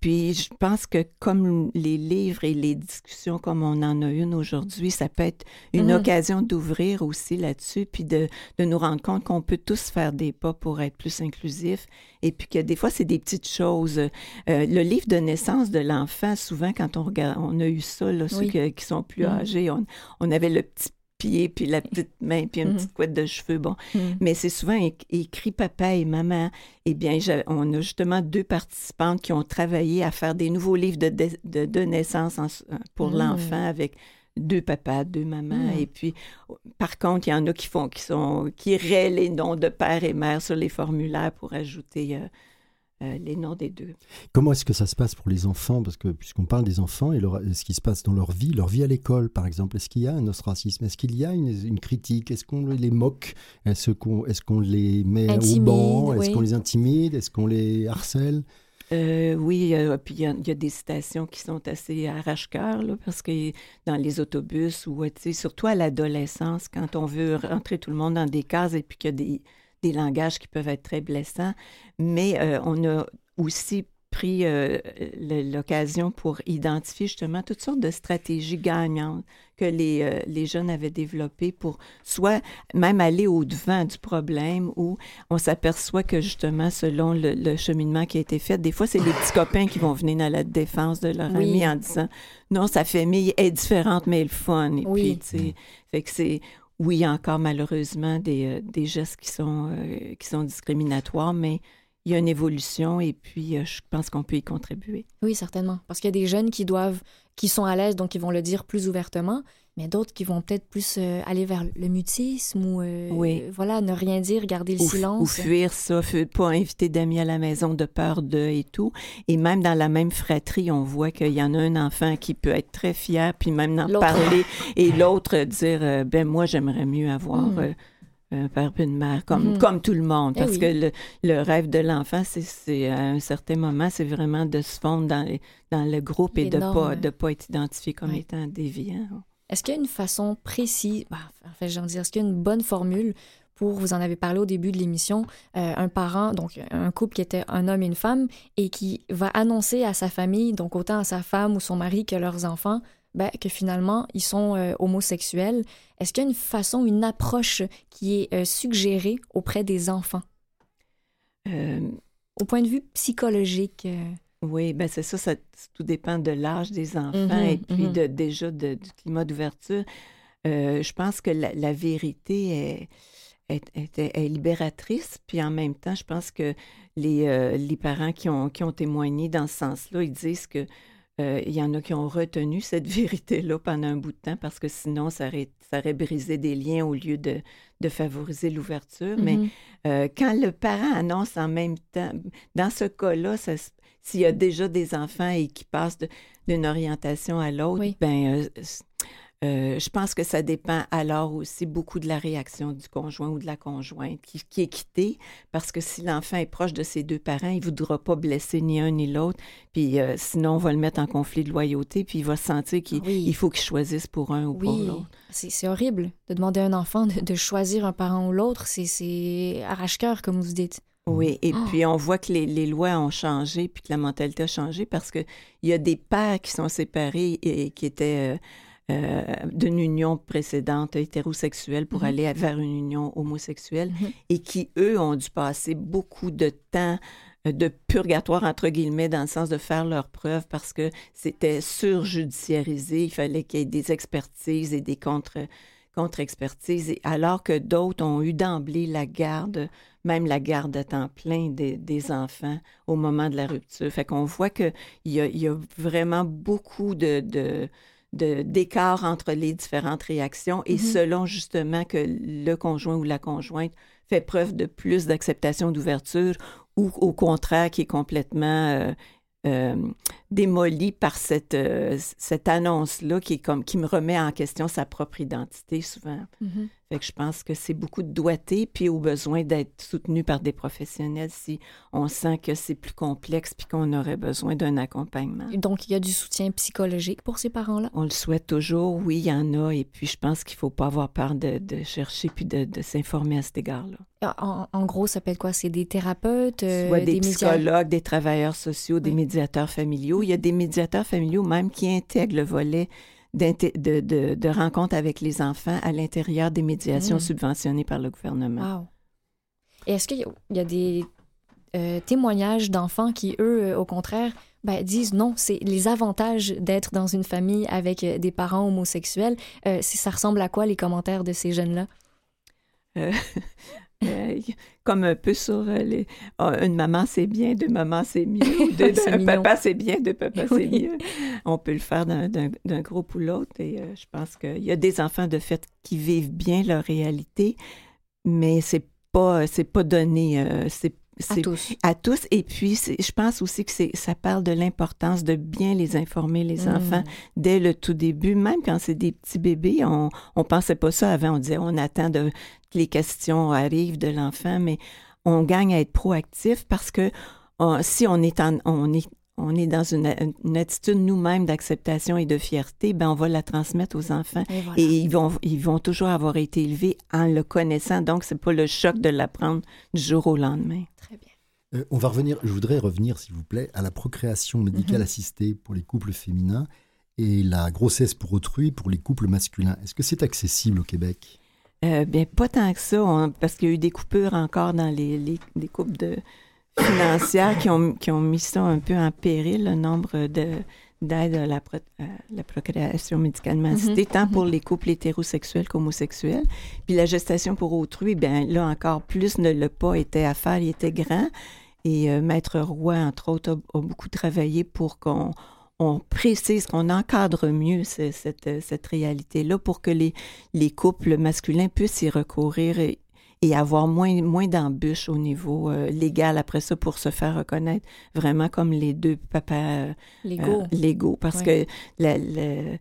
Puis je pense que comme les livres et les discussions comme on en a une aujourd'hui, ça peut être une Mhm. occasion d'ouvrir aussi là-dessus, puis de, de nous rendre compte qu'on peut tous faire des pas pour être plus inclusifs, et puis que des fois, c'est des petites choses. Euh, le livre de naissance de l'enfant, souvent, quand on regarde, on a eu ça, là, ceux qui, sont plus Mhm. âgés, on, on avait le petit puis la petite main, puis une Mhm. petite couette de cheveux, bon. Hmm. Mais c'est souvent écrit papa et maman. Eh bien, on a justement deux participantes qui ont travaillé à faire des nouveaux livres de, de, de- de naissance en s- pour Mm. l'enfant avec deux papas, deux mamans. Mm. Et puis, par contre, il y en a qui font, qui sont, qui raient les noms de père et mère sur les formulaires pour ajouter euh, euh, les noms des deux. Comment est-ce que ça se passe pour les enfants? Parce que puisqu'on parle des enfants et leur- ce qui se passe dans leur vie, leur vie à l'école, par exemple, est-ce qu'il y a un ostracisme? Est-ce qu'il y a une, une critique? Est-ce qu'on les moque? Est-ce qu'on est qu'on les met Intimide, au banc? Est-ce oui. qu'on les intimide? Est-ce qu'on les harcèle? Euh, oui, euh, puis il y, a- il y a des citations qui sont assez arrache-cœur, parce que dans les autobus ou, euh, tu sais, surtout à l'adolescence, quand on veut rentrer tout le monde dans des cases et puis qu'il y a des, des langages qui peuvent être très blessants. Mais euh, on a aussi pris euh, l'occasion pour identifier justement toutes sortes de stratégies gagnantes que les, euh, les jeunes avaient développées pour soit même aller au-devant du problème ou on s'aperçoit que justement, selon le, le cheminement qui a été fait, des fois, c'est les petits copains qui vont venir dans la défense de leur Oui. ami en disant non, sa famille est différente, mais elle est fun. Et Oui. puis, tu sais, fait que c'est. Oui, il y a encore malheureusement des, euh, gestes qui sont, euh, qui sont discriminatoires, mais il y a une évolution et puis euh, je pense qu'on peut y contribuer. Oui, certainement. Parce qu'il y a des jeunes qui doivent, qui sont à l'aise, donc ils vont le dire plus ouvertement, mais d'autres qui vont peut-être plus euh, aller vers le mutisme ou, euh, Oui. voilà, ne rien dire, garder le Ou, silence. ou fuir ça, fu- pas inviter d'amis à la maison de peur de et tout. Et même dans la même fratrie, on voit qu'il y en a un enfant qui peut être très fier, puis même d'en parler, et l'autre dire euh, ben moi j'aimerais mieux avoir euh, un père et une mère comme Mhm. comme tout le monde, Eh parce oui. que le, le rêve de l'enfant, c'est à un certain moment, c'est vraiment de se fondre dans dans le groupe et de normes. pas de pas être identifié comme Oui. étant déviant. Est-ce qu'il y a une façon précise, bah, en fait, j'ai envie de dire, est-ce qu'il y a une bonne formule pour, vous en avez parlé au début de l'émission, euh, un parent, donc un couple qui était un homme et une femme, et qui va annoncer à sa famille, donc autant à sa femme ou son mari que leurs enfants, ben, que finalement, ils sont euh, homosexuels? Est-ce qu'il y a une façon, une approche qui est euh, suggérée auprès des enfants? Au point de vue psychologique. Oui, ben c'est ça, ça, tout dépend de l'âge des enfants mm-hmm, et puis mm-hmm. de, déjà de, du climat d'ouverture. je pense que la, la vérité est est, libératrice. Puis en même temps, je pense que les, euh, les parents qui ont, qui ont témoigné dans ce sens-là, ils disent que euh, il y en a qui ont retenu cette vérité-là pendant un bout de temps parce que sinon, ça aurait, ça aurait brisé des liens au lieu de, de favoriser l'ouverture. Mais mm-hmm. euh, quand le parent annonce en même temps, dans ce cas-là, s'il y a déjà des enfants et qui passent d'une orientation à l'autre, ben euh, je pense que ça dépend alors aussi beaucoup de la réaction du conjoint ou de la conjointe qui, est quitté, parce que si l'enfant est proche de ses deux parents, il ne voudra pas blesser ni un ni l'autre, puis euh, sinon on va le mettre en conflit de loyauté, puis il va sentir qu'il faut qu'il choisisse pour un ou pour l'autre. C'est horrible de demander à un enfant de, choisir un parent ou l'autre, c'est arrache-cœur, comme vous dites. Oui, et oh! puis on voit que les, lois ont changé, puis que la mentalité a changé, parce qu'il y a des pères qui sont séparés et qui étaient... Euh, euh, d'une union précédente hétérosexuelle pour mhm. aller vers une union homosexuelle mhm. et qui, eux, ont dû passer beaucoup de temps euh, de purgatoire, entre guillemets, dans le sens de faire leurs preuves parce que c'était surjudiciarisé. Il fallait qu'il y ait des expertises et des contre, contre-expertises, alors que d'autres ont eu d'emblée la garde, même la garde à temps plein des, des enfants au moment de la rupture. Fait qu'on voit qu'il y a, y a vraiment beaucoup de, de d'écart entre les différentes réactions et mm-hmm. selon justement que le conjoint ou la conjointe fait preuve de plus d'acceptation d'ouverture ou au contraire qui est complètement euh, euh, démoli par cette, euh, cette annonce-là qui, est comme, qui me remet en question sa propre identité souvent. Mm-hmm. Fait que je pense que c'est beaucoup de doigté, puis au besoin d'être soutenu par des professionnels si on sent que c'est plus complexe puis qu'on aurait besoin d'un accompagnement. Donc, il y a du soutien psychologique pour ces parents-là? On le souhaite toujours, oui, il y en a, et puis je pense qu'il ne faut pas avoir peur de, chercher puis de, s'informer à cet égard-là. En, gros, ça peut être quoi? C'est des thérapeutes? Euh, Soit des, psychologues, des travailleurs sociaux, des médiateurs familiaux. Il y a des médiateurs familiaux même qui intègrent le volet de, de, de, rencontres avec les enfants à l'intérieur des médiations mm. subventionnées par le gouvernement. Et est-ce qu'il y, a des euh, témoignages d'enfants qui, eux, euh, au contraire, ben, disent non, c'est les avantages d'être dans une famille avec euh, des parents homosexuels. ça ressemble à quoi les commentaires de ces jeunes-là? Euh, comme un peu sur euh, les, oh, une maman c'est bien, deux mamans c'est mieux, un papa c'est bien, deux papas c'est mieux. On peut le faire d'un groupe ou l'autre et euh, je pense qu'il y a des enfants de fait qui vivent bien leur réalité, mais c'est pas c'est pas donné, c'est à tous. À tous. Et puis, je pense aussi que ça parle de l'importance de bien les informer, les mm. enfants, dès le tout début. Même quand c'est des petits bébés, on ne pensait pas ça avant. On disait, on attend de, que les questions arrivent de l'enfant, mais on gagne à être proactif parce que si on est, en, on est on est dans une, attitude nous-mêmes d'acceptation et de fierté, ben on va la transmettre aux enfants. Et, ils, vont, ils vont toujours avoir été élevés en le connaissant. Donc, c'est pas le choc de l'apprendre du jour au lendemain. Très bien. Euh, on va revenir, je voudrais revenir, s'il vous plaît, à la procréation médicale mhm. assistée pour les couples féminins et la grossesse pour autrui pour les couples masculins. Est-ce que c'est accessible au Québec? Euh, bien, pas tant que ça, parce qu'il y a eu des coupures encore dans les, les couples de, financières qui ont, qui ont mis ça un peu en péril, le nombre de d'aide à la, la, procréation médicalement mhm. assistée, tant pour mhm. les couples hétérosexuels qu'homosexuels. Puis la gestation pour autrui, bien là encore plus ne l'a pas été à faire, il était grand. Et euh, Maître Roy, entre autres, a, beaucoup travaillé pour qu'on on précise, qu'on encadre mieux cette, cette réalité-là pour que les, les couples masculins puissent y recourir et, avoir moins, moins d'embûches au niveau euh, légal après ça pour se faire reconnaître vraiment comme les deux papas euh, légaux. parce que il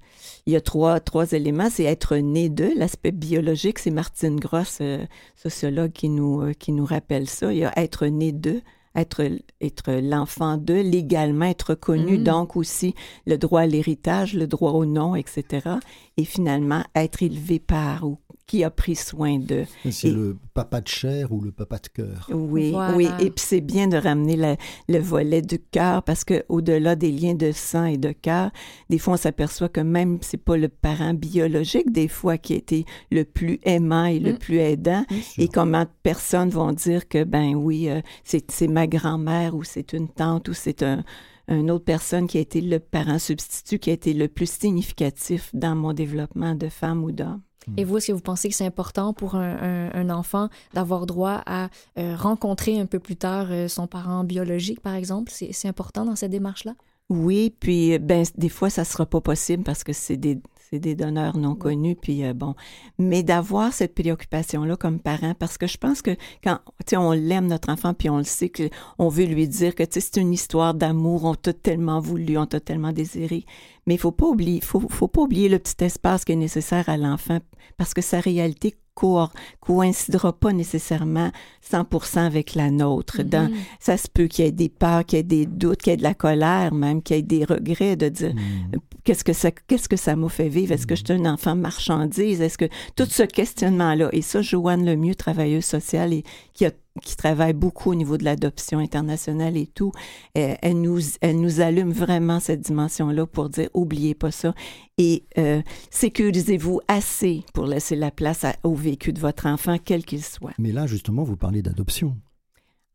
y a trois, trois éléments. C'est être né d'eux. L'aspect biologique, c'est Martine Gross, euh, sociologue, qui nous, qui nous rappelle ça. Il y a être né d'eux être, être l'enfant de, légalement être connu, Mhm. donc aussi le droit à l'héritage, le droit au nom, etc. Et finalement, être élevé par ou qui a pris soin de. C'est Et- le papa de chair ou le papa de cœur. Oui, Voilà. oui. Et puis c'est bien de ramener la- le volet du cœur parce que au-delà des liens de sang et de cœur, des fois on s'aperçoit que même c'est pas le parent biologique des fois qui a été le plus aimant et le Mm. plus aidant. Et comment de personnes vont dire que, ben oui, euh, c'est ma grand-mère ou c'est une tante ou c'est un, une autre personne qui a été le parent substitut qui a été le plus significatif dans mon développement de femme ou d'homme. Et vous, est-ce que vous pensez que c'est important pour un, un- un enfant d'avoir droit à euh, rencontrer un peu plus tard euh, son parent biologique, par exemple? C'est c'est important dans cette démarche-là? Oui, puis ben des fois ça sera pas possible parce que c'est des c'est des donneurs non connus puis euh, bon, mais d'avoir cette préoccupation là comme parent parce que je pense que quand tu sais on l'aime notre enfant puis on le sait que on veut lui dire que tu sais c'est une histoire d'amour, on t'a tellement voulu, on t'a tellement désiré, mais il faut pas oublier faut faut pas oublier le petit espace qui est nécessaire à l'enfant parce que sa réalité co- coïncidera pas nécessairement 100% avec la nôtre dans Mhm. ça se peut qu'il y ait des peurs, qu'il y ait des doutes, qu'il y ait de la colère, même qu'il y ait des regrets de dire Hmm. qu'est-ce que ça, qu'est-ce que ça m'a fait vivre? Est-ce que je suis un enfant marchandise? Est-ce que tout ce questionnement-là, et ça, Joanne Lemieux, travailleuse sociale et qui a qui travaille beaucoup au niveau de l'adoption internationale et tout, elle, elle nous, elle nous allume vraiment cette dimension-là pour dire, oubliez pas ça et euh, sécurisez-vous assez pour laisser la place à- au vécu de votre enfant, quel qu'il soit. Mais là, justement, vous parlez d'adoption.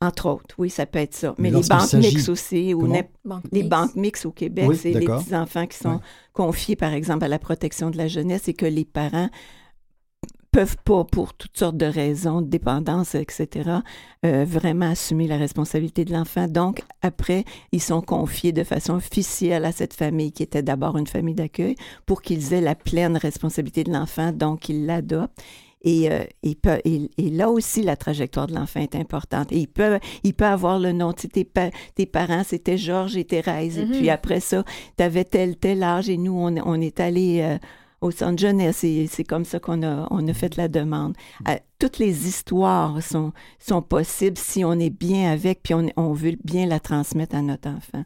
Entre autres, oui, ça peut être ça. Mais Mais, les banques mixtes aussi, ou Banque les banques mixtes au Québec, Oui, c'est les petits-enfants qui sont confiés, par exemple, à la protection de la jeunesse et que les parents peuvent pas, pour toutes sortes de raisons, de dépendance, etc., euh, vraiment assumer la responsabilité de l'enfant. Donc, après, ils sont confiés de façon officielle à cette famille qui était d'abord une famille d'accueil pour qu'ils aient la pleine responsabilité de l'enfant, donc ils l'adoptent. Et, euh, il peut- et, et là aussi, la trajectoire de l'enfant est importante. Et il peut, il peut avoir le nom. Tu sais, tes, pa- tes parents, c'était Georges et Thérèse. Et Mhm. puis après ça, tu avais tel, tel âge. Et nous, on, on est allé euh, au centre jeunesse. C'est comme ça qu'on a, on a fait la demande. Euh, toutes les histoires sont, sont possibles si on est bien avec, puis on, on veut bien la transmettre à notre enfant.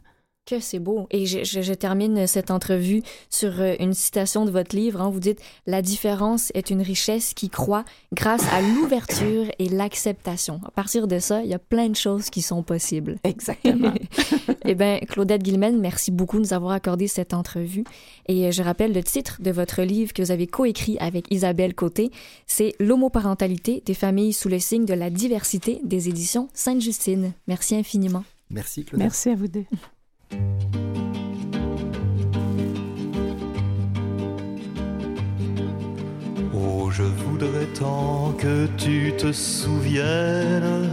Que c'est beau. Et je, je- je termine cette entrevue sur euh, une citation de votre livre. hein. Vous dites La différence est une richesse qui croît grâce à l'ouverture et l'acceptation. À partir de ça, il y a plein de choses qui sont possibles. Exactement. eh bien, Claudette Guillemette, merci beaucoup de nous avoir accordé cette entrevue. Et euh, je rappelle le titre de votre livre que vous avez coécrit avec Isabelle Côté. C'est L'homoparentalité des familles sous le signe de la diversité des éditions Sainte-Justine. Merci infiniment. Merci, Claude. Merci à vous deux. Oh, je voudrais tant que tu te souviennes.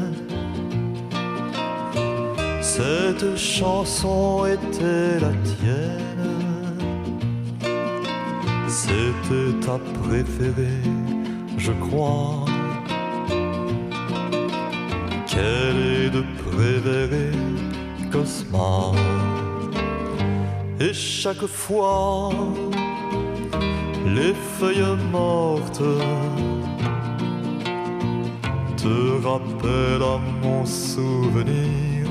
Cette chanson était la tienne. C'était ta préférée, je crois. Quelle est de préférée, Et chaque fois les feuilles mortes te rappellent à mon souvenir,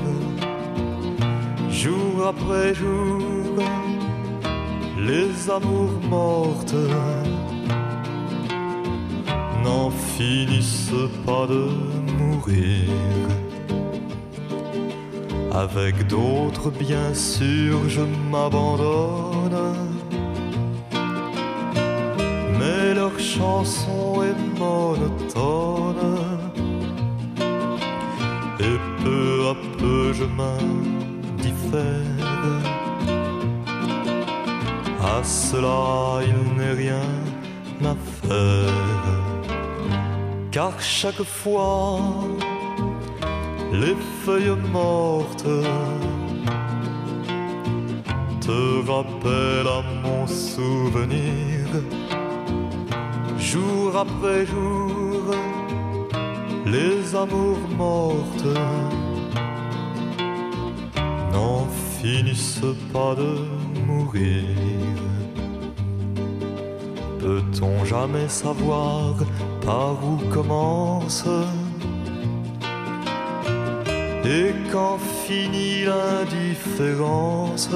jour après jour, les amours mortes n'en finissent pas de mourir. Avec d'autres, bien sûr, je m'abandonne mais leur chanson est monotone. Et peu à peu je m'indiffère. À cela il n'est rien à faire. Car chaque fois les feuilles mortes te rappellent à mon souvenir jour après jour, les amours mortes n'en finissent pas de mourir. Peut-on jamais savoir par où commence Et quand finit l'indifférence,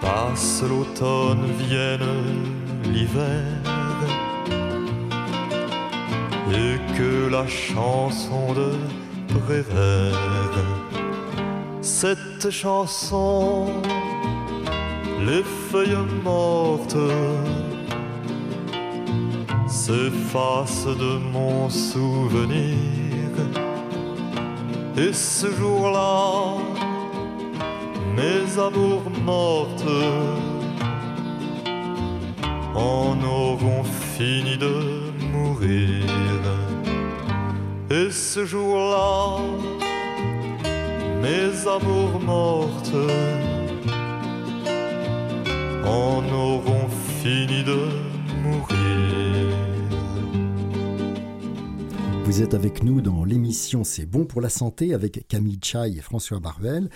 passe l'automne, vienne l'hiver, et que la chanson de Prévert, cette chanson, les feuilles mortes s'effacent de mon souvenir. Et ce jour-là, mes amours mortes en auront fini de mourir. Et ce jour-là, mes amours mortes en auront fini de mourir. Vous êtes avec nous dans l'émission C'est bon pour la santé avec Camille Chaille et François Barvel.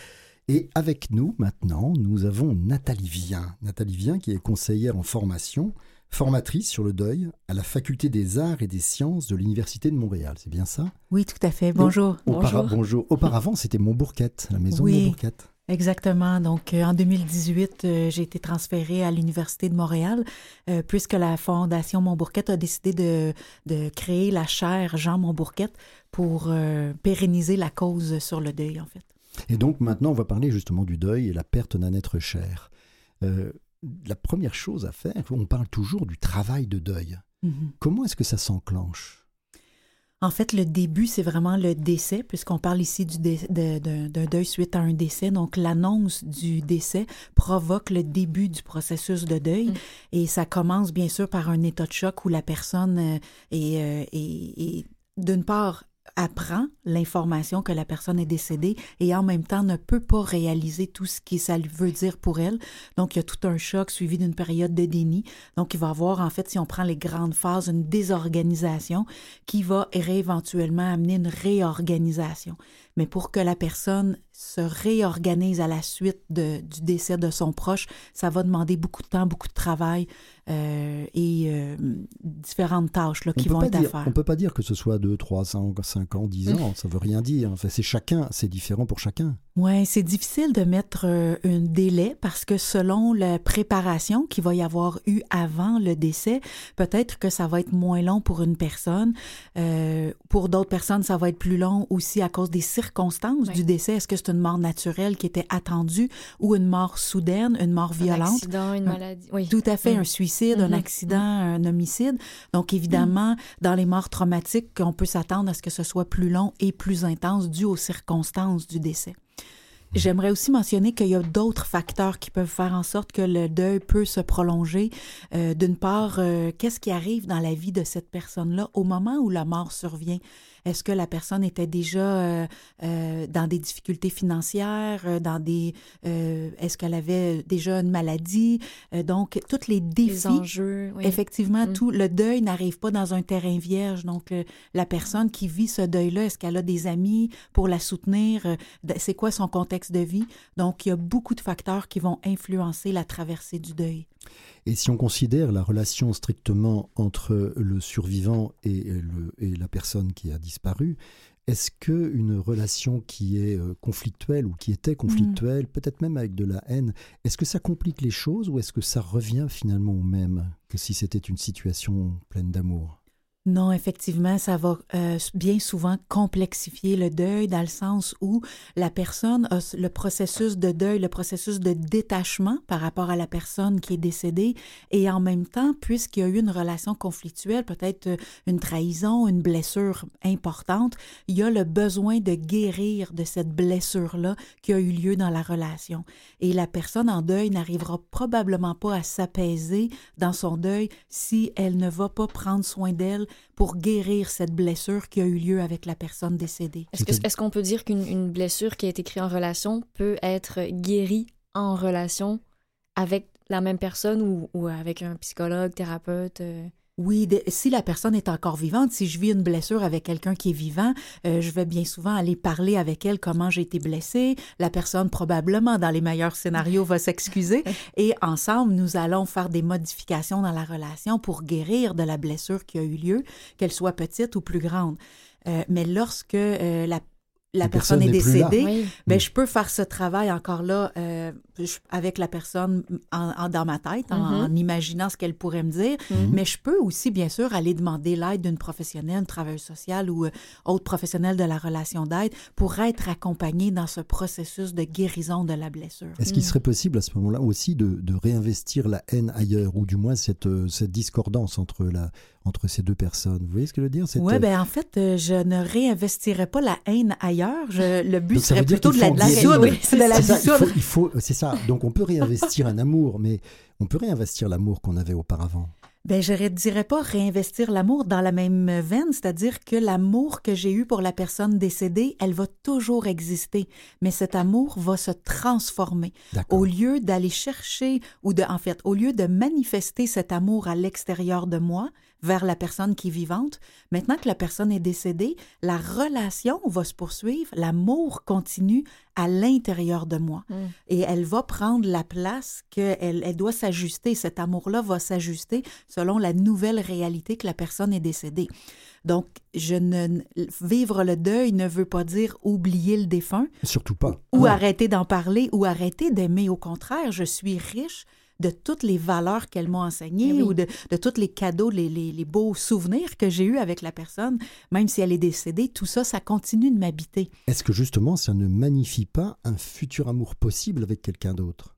Et avec nous maintenant, nous avons Nathalie Vien. Nathalie Vien qui est conseillère en formation, formatrice sur le deuil à la Faculté des Arts et des Sciences de l'Université de Montréal. C'est bien ça? Oui, tout à fait. Bonjour. Donc, aupara- bonjour. Auparavant, c'était Montbourquette, la maison de Oui. Montbourquette. Exactement. Donc, euh, en 2018, euh, j'ai été transférée à l'Université de Montréal euh, puisque la Fondation Montbourquette a décidé de, de créer la chaire Jean Montbourquette pour euh, pérenniser la cause sur le deuil, en fait. Et donc maintenant, on va parler justement du deuil et la perte d'un être cher. La première chose à faire, on parle toujours du travail de deuil. Mhm. Comment est-ce que ça s'enclenche? En fait, le début, c'est vraiment le décès, puisqu'on parle ici du dé- de- de- d'un deuil suite à un décès. Donc, l'annonce du décès provoque le début du processus de deuil. Mm. Et ça commence, bien sûr, par un état de choc où la personne euh, est, euh, est- est, d'une part, apprend l'information que la personne est décédée et en même temps ne peut pas réaliser tout ce que ça lui veut dire pour elle. Donc, il y a tout un choc suivi d'une période de déni. Donc, il va avoir, en fait, si on prend les grandes phases, une désorganisation qui va éventuellement amener une réorganisation. Mais pour que la personne se réorganise à la suite de- du décès de son proche, ça va demander beaucoup de temps, beaucoup de travail euh, et euh, différentes tâches là, qui vont être à faire. On peut pas dire que ce soit 2, 3, 5, 5 ans, 10 ans, ça veut rien dire. Enfin, c'est chacun, c'est différent pour chacun. Oui, c'est difficile de mettre euh, un délai parce que selon la préparation qu'il va y avoir eu avant le décès, peut-être que ça va être moins long pour une personne. Euh, pour d'autres personnes, ça va être plus long aussi à cause des circonstances du décès. Est-ce que c'est une mort naturelle qui était attendue ou une mort soudaine, une mort Un violente? accident, une Un- maladie. Oui. Tout à fait, Mm. un suicide, un Mhm. accident, un homicide. Donc, évidemment, dans les morts traumatiques, on peut s'attendre à ce que ce soit plus long et plus intense dû aux circonstances du décès. J'aimerais aussi mentionner qu'il y a d'autres facteurs qui peuvent faire en sorte que le deuil peut se prolonger. Euh, D'une part, euh, qu'est-ce qui arrive dans la vie de cette personne-là au moment où la mort survient? Est-ce que la personne était déjà euh, euh, dans des difficultés financières, euh, dans des, est-ce qu'elle avait déjà une maladie? Donc, tous les Les défis enjeux. oui. Effectivement, Mm. tout le deuil n'arrive pas dans un terrain vierge. Donc, la personne qui vit ce deuil-là, est-ce qu'elle a des amis pour la soutenir? C'est quoi son contexte de vie? Donc, il y a beaucoup de facteurs qui vont influencer la traversée du deuil. Et si on considère la relation strictement entre le survivant et, le, et la personne qui a disparu, est-ce que une relation qui est euh, conflictuelle ou qui était conflictuelle, peut-être même avec de la haine, est-ce que ça complique les choses ou est-ce que ça revient finalement au même que si c'était une situation pleine d'amour? Non, effectivement, ça va euh, bien souvent complexifier le deuil dans le sens où la personne a le processus de deuil, le processus de détachement par rapport à la personne qui est décédée et en même temps, puisqu'il y a eu une relation conflictuelle, peut-être euh, une trahison, une blessure importante, il y a le besoin de guérir de cette blessure-là qui a eu lieu dans la relation. Et la personne en deuil n'arrivera probablement pas à s'apaiser dans son deuil si elle ne va pas prendre soin d'elle pour guérir cette blessure qui a eu lieu avec la personne décédée. Est-ce que- C'est-à-dire- est-ce qu'on peut dire qu'une une blessure qui a été créée en relation peut être guérie en relation avec la même personne ou, ou avec un psychologue, thérapeute? euh? Oui, de- si la personne est encore vivante, si je vis une blessure avec quelqu'un qui est vivant, euh, je vais bien souvent aller parler avec elle comment j'ai été blessée. La personne probablement, dans les meilleurs scénarios, va s'excuser et ensemble, nous allons faire des modifications dans la relation pour guérir de la blessure qui a eu lieu, qu'elle soit petite ou plus grande. Euh, mais lorsque euh, la, la personne, personne est décédée, Oui. ben, Mm. je peux faire ce travail encore là euh, je- avec la personne en, en- dans ma tête, en, Mhm. en imaginant ce qu'elle pourrait me dire. Mhm. Mais je peux aussi, bien sûr, aller demander l'aide d'une professionnelle, une travailleuse sociale ou euh, autre professionnel de la relation d'aide pour être accompagnée dans ce processus de guérison de la blessure. Est-ce qu'il Mm. serait possible à ce moment-là aussi de, de réinvestir la haine ailleurs, ou du moins cette, euh, cette discordance entre, la, entre ces deux personnes Vous voyez ce que je veux dire? Oui, euh, ben en fait, euh, je ne réinvestirais pas la haine ailleurs. Je- le but Donc, serait plutôt de la, dissoudre. Oui, de la c'est ça, il faut- il faut, c'est ça. Donc on peut réinvestir un amour, mais on peut réinvestir l'amour qu'on avait auparavant. Ben, je ne dirais pas réinvestir l'amour dans la même veine, c'est-à-dire que l'amour que j'ai eu pour la personne décédée, elle va toujours exister, mais cet amour va se transformer. Au lieu d'aller chercher, ou de, en fait, au lieu de manifester cet amour à l'extérieur de moi, vers la personne qui est vivante, maintenant que la personne est décédée, la relation va se poursuivre, l'amour continue à l'intérieur de moi. Mm. Et elle va prendre la place qu'elle elle doit s'ajuster. Cet amour-là va s'ajuster selon la nouvelle réalité que la personne est décédée. Donc, je ne, vivre le deuil ne veut pas dire oublier le défunt Surtout pas. ou arrêter d'en parler ou arrêter d'aimer. Au contraire, je suis riche de toutes les valeurs qu'elle m'a enseignées Eh oui. ou de, de tous les cadeaux, les, les- les beaux souvenirs que j'ai eus avec la personne, même si elle est décédée, tout ça, ça continue de m'habiter. Est-ce que justement ça ne magnifie pas un futur amour possible avec quelqu'un d'autre?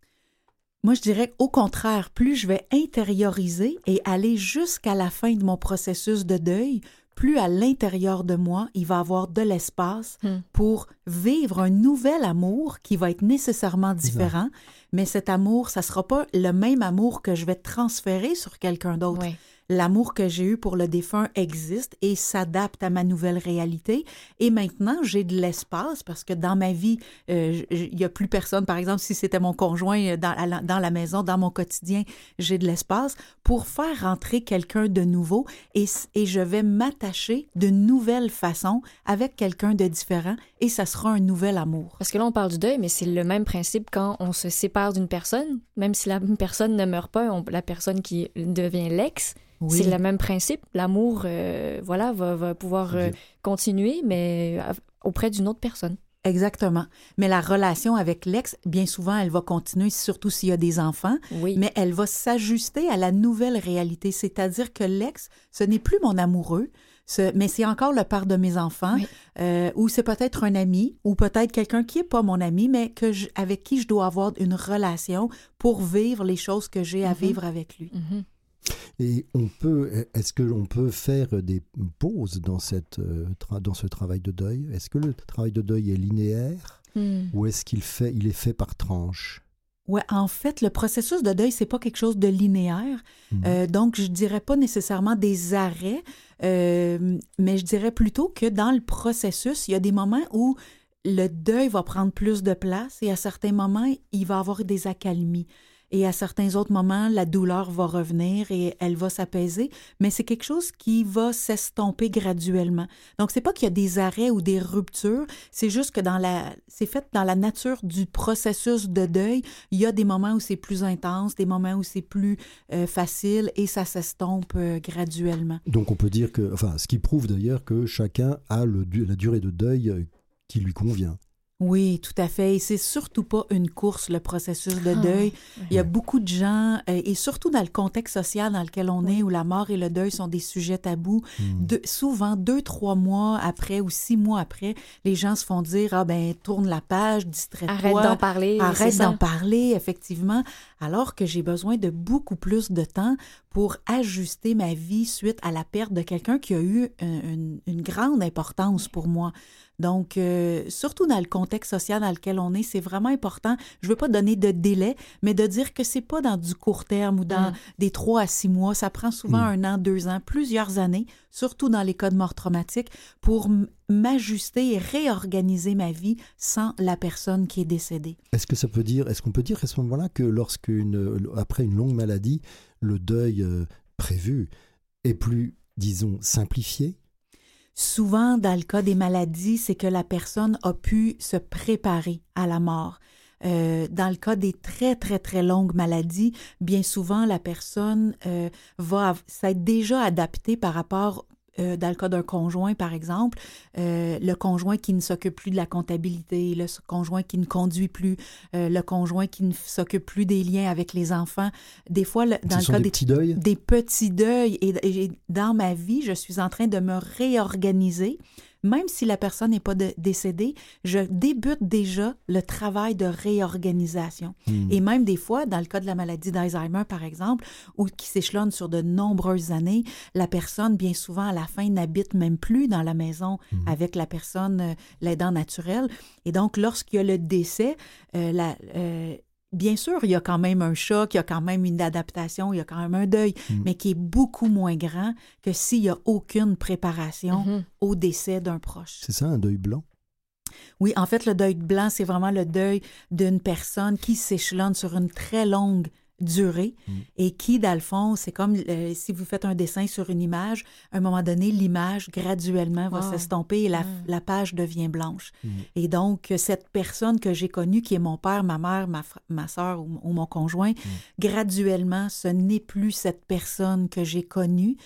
Moi, je dirais au contraire, plus je vais intérioriser et aller jusqu'à la fin de mon processus de deuil, plus à l'intérieur de moi, il va y avoir de l'espace Hmm. pour vivre un nouvel amour qui va être nécessairement différent, mais cet amour, ça sera pas le même amour que je vais transférer sur quelqu'un d'autre. L'amour que j'ai eu pour le défunt existe et s'adapte à ma nouvelle réalité. Et maintenant, j'ai de l'espace parce que dans ma vie, euh, il y a plus personne. Par exemple, si c'était mon conjoint euh, dans, la, maison, dans mon quotidien, j'ai de l'espace pour faire rentrer quelqu'un de nouveau et, et je vais m'attacher d'une nouvelle façon avec quelqu'un de différent et ça sera un nouvel amour. Parce que là, on parle du deuil, mais c'est le même principe quand on se sépare d'une personne. Même si la personne ne meurt pas, la personne qui devient l'ex, Oui. c'est le même principe. L'amour, euh, voilà, va, va pouvoir euh, continuer, mais euh, auprès d'une autre personne. Exactement. Mais la relation avec l'ex, bien souvent, elle va continuer, surtout s'il y a des enfants. Oui. mais elle va s'ajuster à la nouvelle réalité. C'est-à-dire que l'ex, ce n'est plus mon amoureux, ce- mais c'est encore le père de mes enfants, Oui. euh, ou c'est peut-être un ami, ou peut-être quelqu'un qui n'est pas mon ami, mais que je- avec qui je dois avoir une relation pour vivre les choses que j'ai à Mhm. vivre avec lui. Mhm. Et on peut, est-ce que l'on peut faire des pauses dans, cette, euh, dans ce travail de deuil? Est-ce que le travail de deuil est linéaire? Hmm. ou est-ce qu'il fait, il est fait par tranches Ouais, en fait, le processus de deuil, c'est pas quelque chose de linéaire. Mhm. Euh, donc, je dirais pas nécessairement des arrêts, euh, mais je dirais plutôt que dans le processus, il y a des moments où le deuil va prendre plus de place et à certains moments, il va avoir des accalmies. Et à certains autres moments, la douleur va revenir et elle va s'apaiser, mais c'est quelque chose qui va s'estomper graduellement. Donc, c'est pas qu'il y a des arrêts ou des ruptures, c'est juste que dans la, c'est fait dans la nature du processus de deuil. Il y a des moments où c'est plus intense, des moments où c'est plus euh, facile et ça s'estompe euh, graduellement. Donc on peut dire que, enfin, ce qui prouve d'ailleurs que chacun a la durée de deuil euh, qui lui convient. Oui, tout à fait. Et c'est surtout pas une course, le processus de Ah, deuil. Il y a beaucoup de gens, euh, et surtout dans le contexte social dans lequel on est, où la mort et le deuil sont des sujets tabous, Hmm. de- souvent deux, trois mois après ou six mois après, les gens se font dire Ah ben, tourne la page, distrais-toi. Arrête d'en parler. Arrête d'en parler, effectivement, alors que j'ai besoin de beaucoup plus de temps pour ajuster ma vie suite à la perte de quelqu'un qui a eu un- une, une grande importance pour moi. Donc, euh, surtout dans le contexte social dans lequel on est, c'est vraiment important. Je veux pas donner de délai, mais de dire que c'est pas dans du court terme ou dans Mm. des trois à six mois. Ça prend souvent Mm. un an, deux ans, plusieurs années, surtout dans les cas de mort traumatique, pour m'ajuster et réorganiser ma vie sans la personne qui est décédée. Est-ce que ça peut dire, est-ce qu'on peut dire à ce moment-là que lorsqu'une, après une longue maladie, le deuil euh, prévu est plus, disons, simplifié? Souvent, dans le cas des maladies, c'est que la personne a pu se préparer à la mort. Euh, dans le cas des très, très, très longues maladies, bien souvent, la personne euh, va s'être déjà adaptée par rapport euh, dans le cas d'un conjoint, par exemple, euh, le conjoint qui ne s'occupe plus de la comptabilité, le conjoint qui ne conduit plus, euh, le conjoint qui ne s'occupe plus des liens avec les enfants. Des fois, dans Ce le cas des petits deuils? des petits deuils, et, et dans ma vie, je suis en train de me réorganiser même si la personne n'est pas de- décédée, je débute déjà le travail de réorganisation. Hmm. Et même des fois, dans le cas de la maladie d'Alzheimer, par exemple, ou qui s'échelonne sur de nombreuses années, la personne, bien souvent, à la fin, n'habite même plus dans la maison Mhm. avec la personne, euh, l'aidant naturel. Et donc, lorsqu'il y a le décès, euh, la- euh, Bien sûr, il y a quand même un choc, il y a quand même une adaptation, il y a quand même un deuil, Mhm. mais qui est beaucoup moins grand que s'il n'y a aucune préparation Mhm. au décès d'un proche. C'est ça, un deuil blanc? Oui, en fait, le deuil blanc, c'est vraiment le deuil d'une personne qui s'échelonne sur une très longue durée Mm. et qui, dans le fond, c'est comme euh, si vous faites un dessin sur une image, à un moment donné, l'image graduellement va Wow. s'estomper et la, Mm. la page devient blanche. Mm. Et donc, cette personne que j'ai connue, qui est mon père, ma mère, ma, ma soeur ou, ou mon conjoint, graduellement, ce n'est plus cette personne que j'ai connue.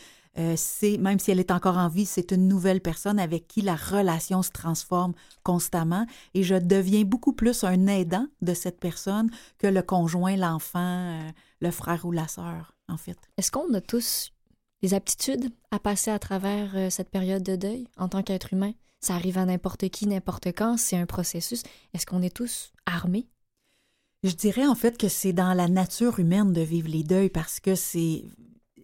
Euh, c'est même si elle est encore en vie, c'est une nouvelle personne avec qui la relation se transforme constamment et je deviens beaucoup plus un aidant de cette personne que le conjoint, l'enfant, euh, le frère ou la sœur, en fait. Est-ce qu'on a tous des aptitudes à passer à travers euh, cette période de deuil en tant qu'être humain? Ça arrive à n'importe qui, n'importe quand, c'est un processus. Est-ce qu'on est tous armés? Je dirais en fait que c'est dans la nature humaine de vivre les deuils parce que c'est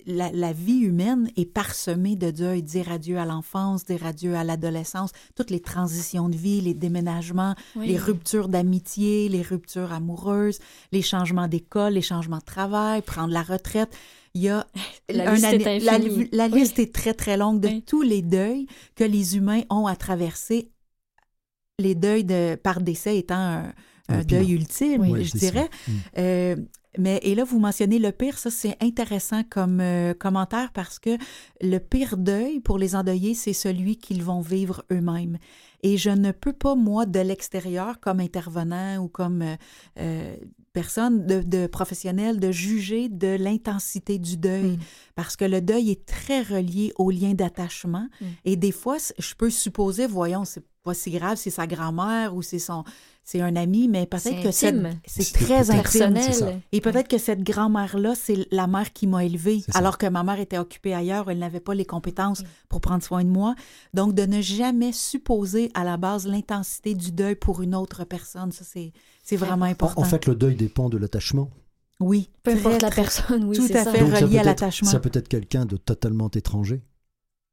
la, la vie humaine est parsemée de deuils, dire adieu à l'enfance, dire adieu à l'adolescence, toutes les transitions de vie, les déménagements, les ruptures d'amitié, les ruptures amoureuses, les changements d'école, les changements de travail, prendre la retraite. Il y a La un liste est la, infinie. la Oui. liste est très très longue de Oui. tous les deuils que les humains ont à traverser. Les deuils de, par décès étant un, deuil ultime, Oui, je dirais. Mm. Euh, mais et là, vous mentionnez le pire, ça c'est intéressant comme euh, commentaire parce que le pire deuil pour les endeuillés, c'est celui qu'ils vont vivre eux-mêmes. Et je ne peux pas, moi, de l'extérieur, comme intervenant ou comme euh, euh, personne de, de professionnel, de juger de l'intensité du deuil. Mm. Parce que le deuil est très relié au lien d'attachement. Mm. Et des fois, je peux supposer, voyons, c'est pas si grave, c'est sa grand-mère ou c'est son, c'est un ami, mais peut-être que c'est très intime. Personnel. Et peut-être que cette grand-mère-là, c'est la mère qui m'a élevée, alors que ma mère était occupée ailleurs, elle n'avait pas les compétences Oui. pour prendre soin de moi. Donc, de ne jamais supposer à la base l'intensité du deuil pour une autre personne, ça, c'est, c'est vraiment En, important. en fait, le deuil dépend de l'attachement. oui. Peu très, importe la personne, oui, tout à ça. fait. Donc, relié à l'attachement. Ça peut être quelqu'un de totalement étranger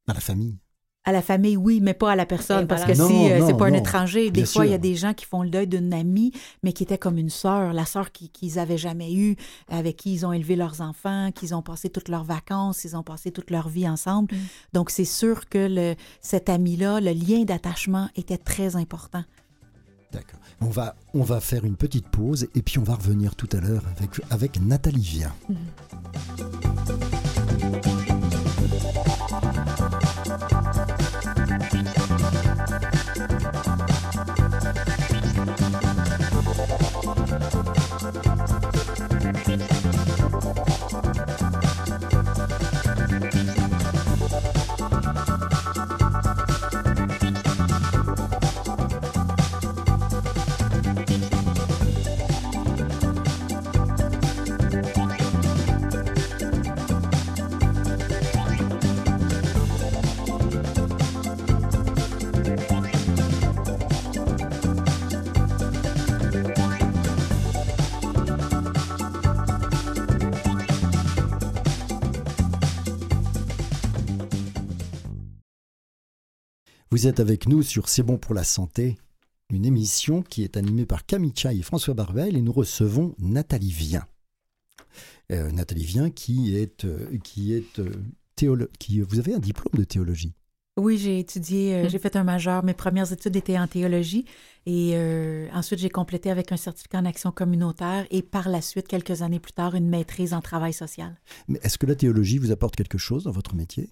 à la famille. À la famille, oui, mais pas à la personne, Et parce voilà. que Non, si euh, c'est non, pas un étranger, des Bien fois, il y a des gens qui font le deuil d'une amie, mais qui était comme une sœur, la sœur qui- qu'ils avaient jamais eue, avec qui ils ont élevé leurs enfants, qu'ils ont passé toutes leurs vacances, ils ont passé toute leur vie ensemble. Mm. Donc, c'est sûr que le, cet ami-là, le lien d'attachement était très important. D'accord. On va, on va faire une petite pause et puis on va revenir tout à l'heure avec, avec Nathalie Vien. Vous êtes avec nous sur C'est bon pour la santé, une émission qui est animée par Camille Chaille et François Barbel et nous recevons Nathalie Vien. Euh, Nathalie Vien qui est, euh, qui est euh, théolo- qui Vous avez un diplôme de théologie Oui, j'ai étudié, euh, j'ai fait un majeur. Mes premières études étaient en théologie et euh, ensuite j'ai complété avec un certificat en action communautaire et par la suite, quelques années plus tard, une maîtrise en travail social. Mais est-ce que la théologie vous apporte quelque chose dans votre métier?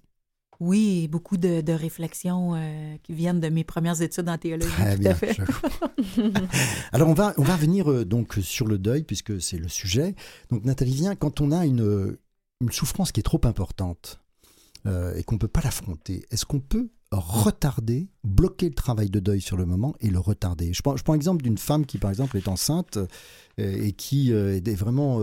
Oui, beaucoup de, de réflexions euh, qui viennent de mes premières études en théologie. Très tout bien. à fait. je. Alors on va on va revenir euh, donc sur le deuil puisque c'est le sujet. Donc Nathalie vient quand on a une une souffrance qui est trop importante euh, et qu'on peut pas l'affronter. Est-ce qu'on peut retarder, bloquer le travail de deuil sur le moment et le retarder? Je prends je prends l'exemple d'une femme qui par exemple est enceinte et qui est vraiment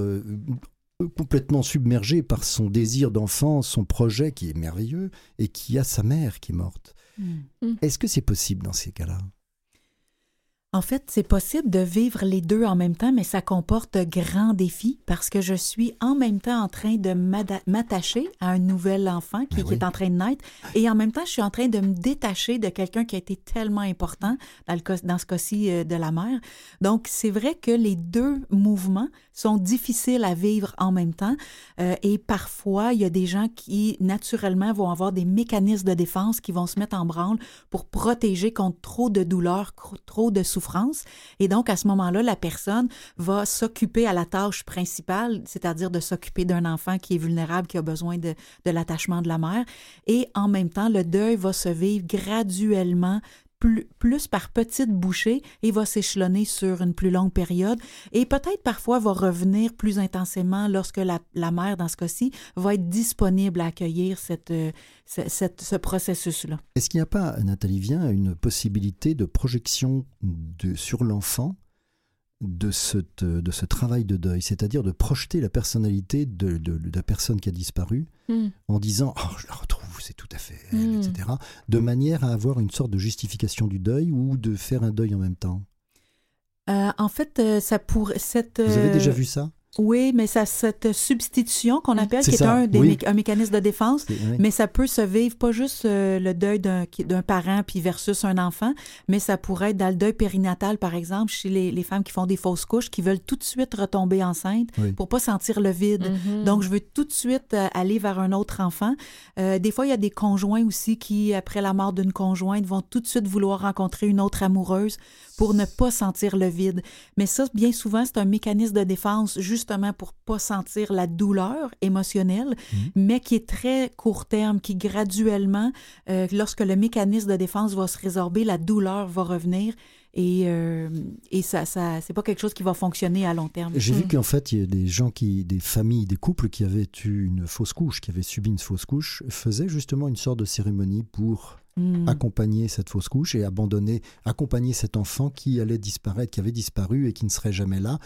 complètement submergée par son désir d'enfant, son projet qui est merveilleux et qui a sa mère qui est morte. Hmm. Est-ce que c'est possible dans ces cas-là? En fait, c'est possible de vivre les deux en même temps, mais ça comporte de grands défis parce que je suis en même temps en train de m'attacher à un nouvel enfant qui, Ben qui est en train de naître et en même temps, je suis en train de me détacher de quelqu'un qui a été tellement important, dans, le cas- dans ce cas-ci euh, de la mère. Donc, c'est vrai que les deux mouvements sont difficiles à vivre en même temps euh, et parfois, il y a des gens qui, naturellement, vont avoir des mécanismes de défense qui vont se mettre en branle pour protéger contre trop de douleur, trop de souffrance. Et donc, à ce moment-là, la personne va s'occuper à la tâche principale, c'est-à-dire de s'occuper d'un enfant qui est vulnérable, qui a besoin de, de l'attachement de la mère. Et en même temps, le deuil va se vivre graduellement plus, plus par petites bouchées et va s'échelonner sur une plus longue période et peut-être parfois va revenir plus intensément lorsque la, la mère, dans ce cas-ci, va être disponible à accueillir cette, euh, ce, cette- ce processus-là. Est-ce qu'il n'y a pas, Nathalie Vien, une possibilité de projection de, sur l'enfant de ce, de ce travail de deuil, c'est-à-dire de projeter la personnalité de, de- de la personne qui a disparu Hmm. en disant oh, je la retrouve, c'est tout à fait elle, Mm. etc., de manière à avoir une sorte de justification du deuil ou de faire un deuil en même temps? Euh, en fait, euh, ça pourrait... Cette, Vous avez euh, déjà vu ça? Oui, mais ça, cette substitution qu'on appelle, qui est un, des oui. mé- un mécanisme de défense, oui. mais ça peut se vivre pas juste euh, le deuil d'un parent puis versus un enfant, mais ça pourrait être dans le deuil périnatal, par exemple, chez les, les femmes qui font des fausses couches, qui veulent tout de suite retomber enceinte Oui. pour pas sentir le vide. Mhm. Donc, je veux tout de suite euh, aller vers un autre enfant. Euh, des fois, il y a des conjoints aussi qui, après la mort d'une conjointe, vont tout de suite vouloir rencontrer une autre amoureuse pour ne pas sentir le vide. Mais ça, bien souvent, c'est un mécanisme de défense justement pour pas sentir la douleur émotionnelle, mais qui est très court terme, qui graduellement, euh, lorsque le mécanisme de défense va se résorber, la douleur va revenir. Et, euh, et ça, ça c'est pas quelque chose qui va fonctionner à long terme. J'ai vu qu'en fait, il y a des gens qui, des familles, des couples qui avaient eu une fausse couche, qui avaient subi une fausse couche, faisaient justement une sorte de cérémonie pour Mm. accompagner cette fausse couche et abandonner, accompagner cet enfant qui allait disparaître, qui avait disparu et qui ne serait jamais là.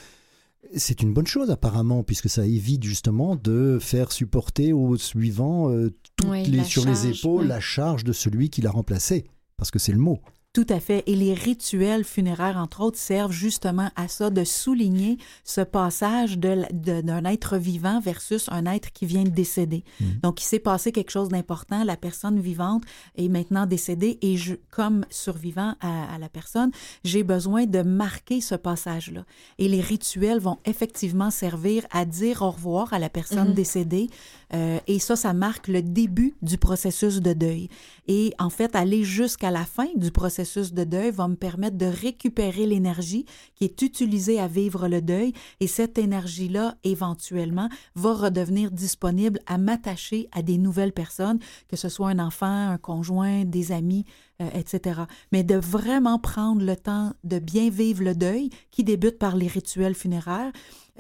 C'est une bonne chose apparemment, puisque ça évite justement de faire supporter aux suivants euh, toutes Oui, les, sur les épaules oui. la charge de celui qui l'a remplacé, parce que c'est le mot. Tout à fait. Et les rituels funéraires, entre autres, servent justement à ça, de souligner ce passage de l- de- d'un être vivant versus un être qui vient de décéder. Mhm. Donc, il s'est passé quelque chose d'important. La personne vivante est maintenant décédée et je, comme survivant à, à la personne, j'ai besoin de marquer ce passage-là. Et les rituels vont effectivement servir à dire au revoir à la personne Mhm. décédée. Euh, et ça, ça marque le début du processus de deuil. Et en fait, aller jusqu'à la fin du processus de deuil va me permettre de récupérer l'énergie qui est utilisée à vivre le deuil. Et cette énergie-là, éventuellement, va redevenir disponible à m'attacher à des nouvelles personnes, que ce soit un enfant, un conjoint, des amis, euh, etc. Mais de vraiment prendre le temps de bien vivre le deuil, qui débute par les rituels funéraires,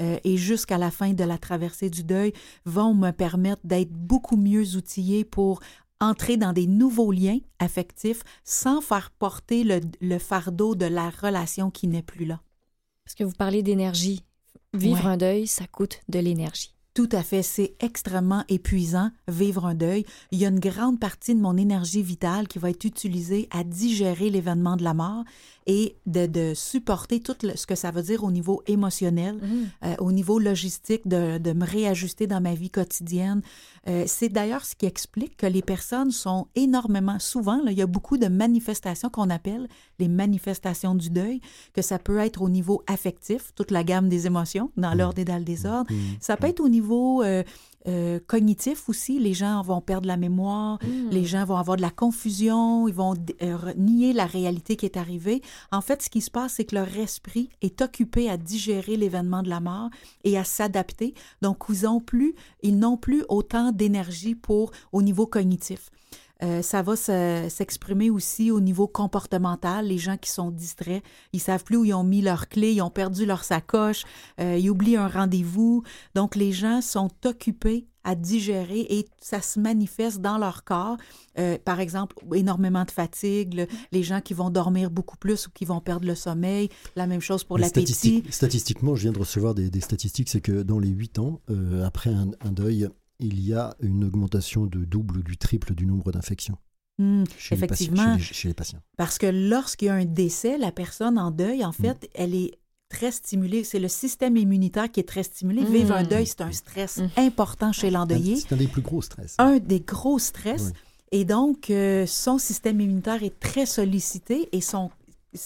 euh, et jusqu'à la fin de la traversée du deuil vont me permettre d'être beaucoup mieux outillée pour entrer dans des nouveaux liens affectifs sans faire porter le, le fardeau de la relation qui n'est plus là. Parce que vous parlez d'énergie. Vivre Ouais. un deuil, ça coûte de l'énergie. Tout à fait, c'est extrêmement épuisant, vivre un deuil. Il y a une grande partie de mon énergie vitale qui va être utilisée à digérer l'événement de la mort et de, de supporter tout le- ce que ça veut dire au niveau émotionnel, euh, au niveau logistique, de, de me réajuster dans ma vie quotidienne. Euh, c'est d'ailleurs ce qui explique que les personnes sont énormément, souvent, là, il y a beaucoup de manifestations qu'on appelle les manifestations du deuil, que ça peut être au niveau affectif, toute la gamme des émotions, dans l'ordre et dans le désordre. Ça peut être au niveau euh, euh, cognitif aussi. Les gens vont perdre la mémoire, Hmm. les gens vont avoir de la confusion, ils vont euh, nier la réalité qui est arrivée. En fait, ce qui se passe, c'est que leur esprit est occupé à digérer l'événement de la mort et à s'adapter. Donc, ils ont plus, ils n'ont plus autant d'énergie pour au niveau cognitif. Euh, ça va se- s'exprimer aussi au niveau comportemental. Les gens qui sont distraits, ils savent plus où ils ont mis leurs clés, ils ont perdu leur sacoche, euh, ils oublient un rendez-vous. Donc, les gens sont occupés à digérer et ça se manifeste dans leur corps. Euh, par exemple, énormément de fatigue, le- les gens qui vont dormir beaucoup plus ou qui vont perdre le sommeil. La même chose pour l'appétit. statistique- statistiquement, je viens de recevoir des, des statistiques, c'est que dans les 8 ans, euh, après un, un deuil, il y a une augmentation de double ou du triple du nombre d'infections Hmm, chez, les patients- Effectivement. chez les- chez les patients. Parce que lorsqu'il y a un décès, la personne en deuil, en fait, elle est très stimulée. C'est le système immunitaire qui est très stimulé. Mm. Vivre un deuil, c'est un stress important chez l'endeuillé. C'est un des plus gros stress. un des gros stress. Oui. Et donc, euh, son système immunitaire est très sollicité et son,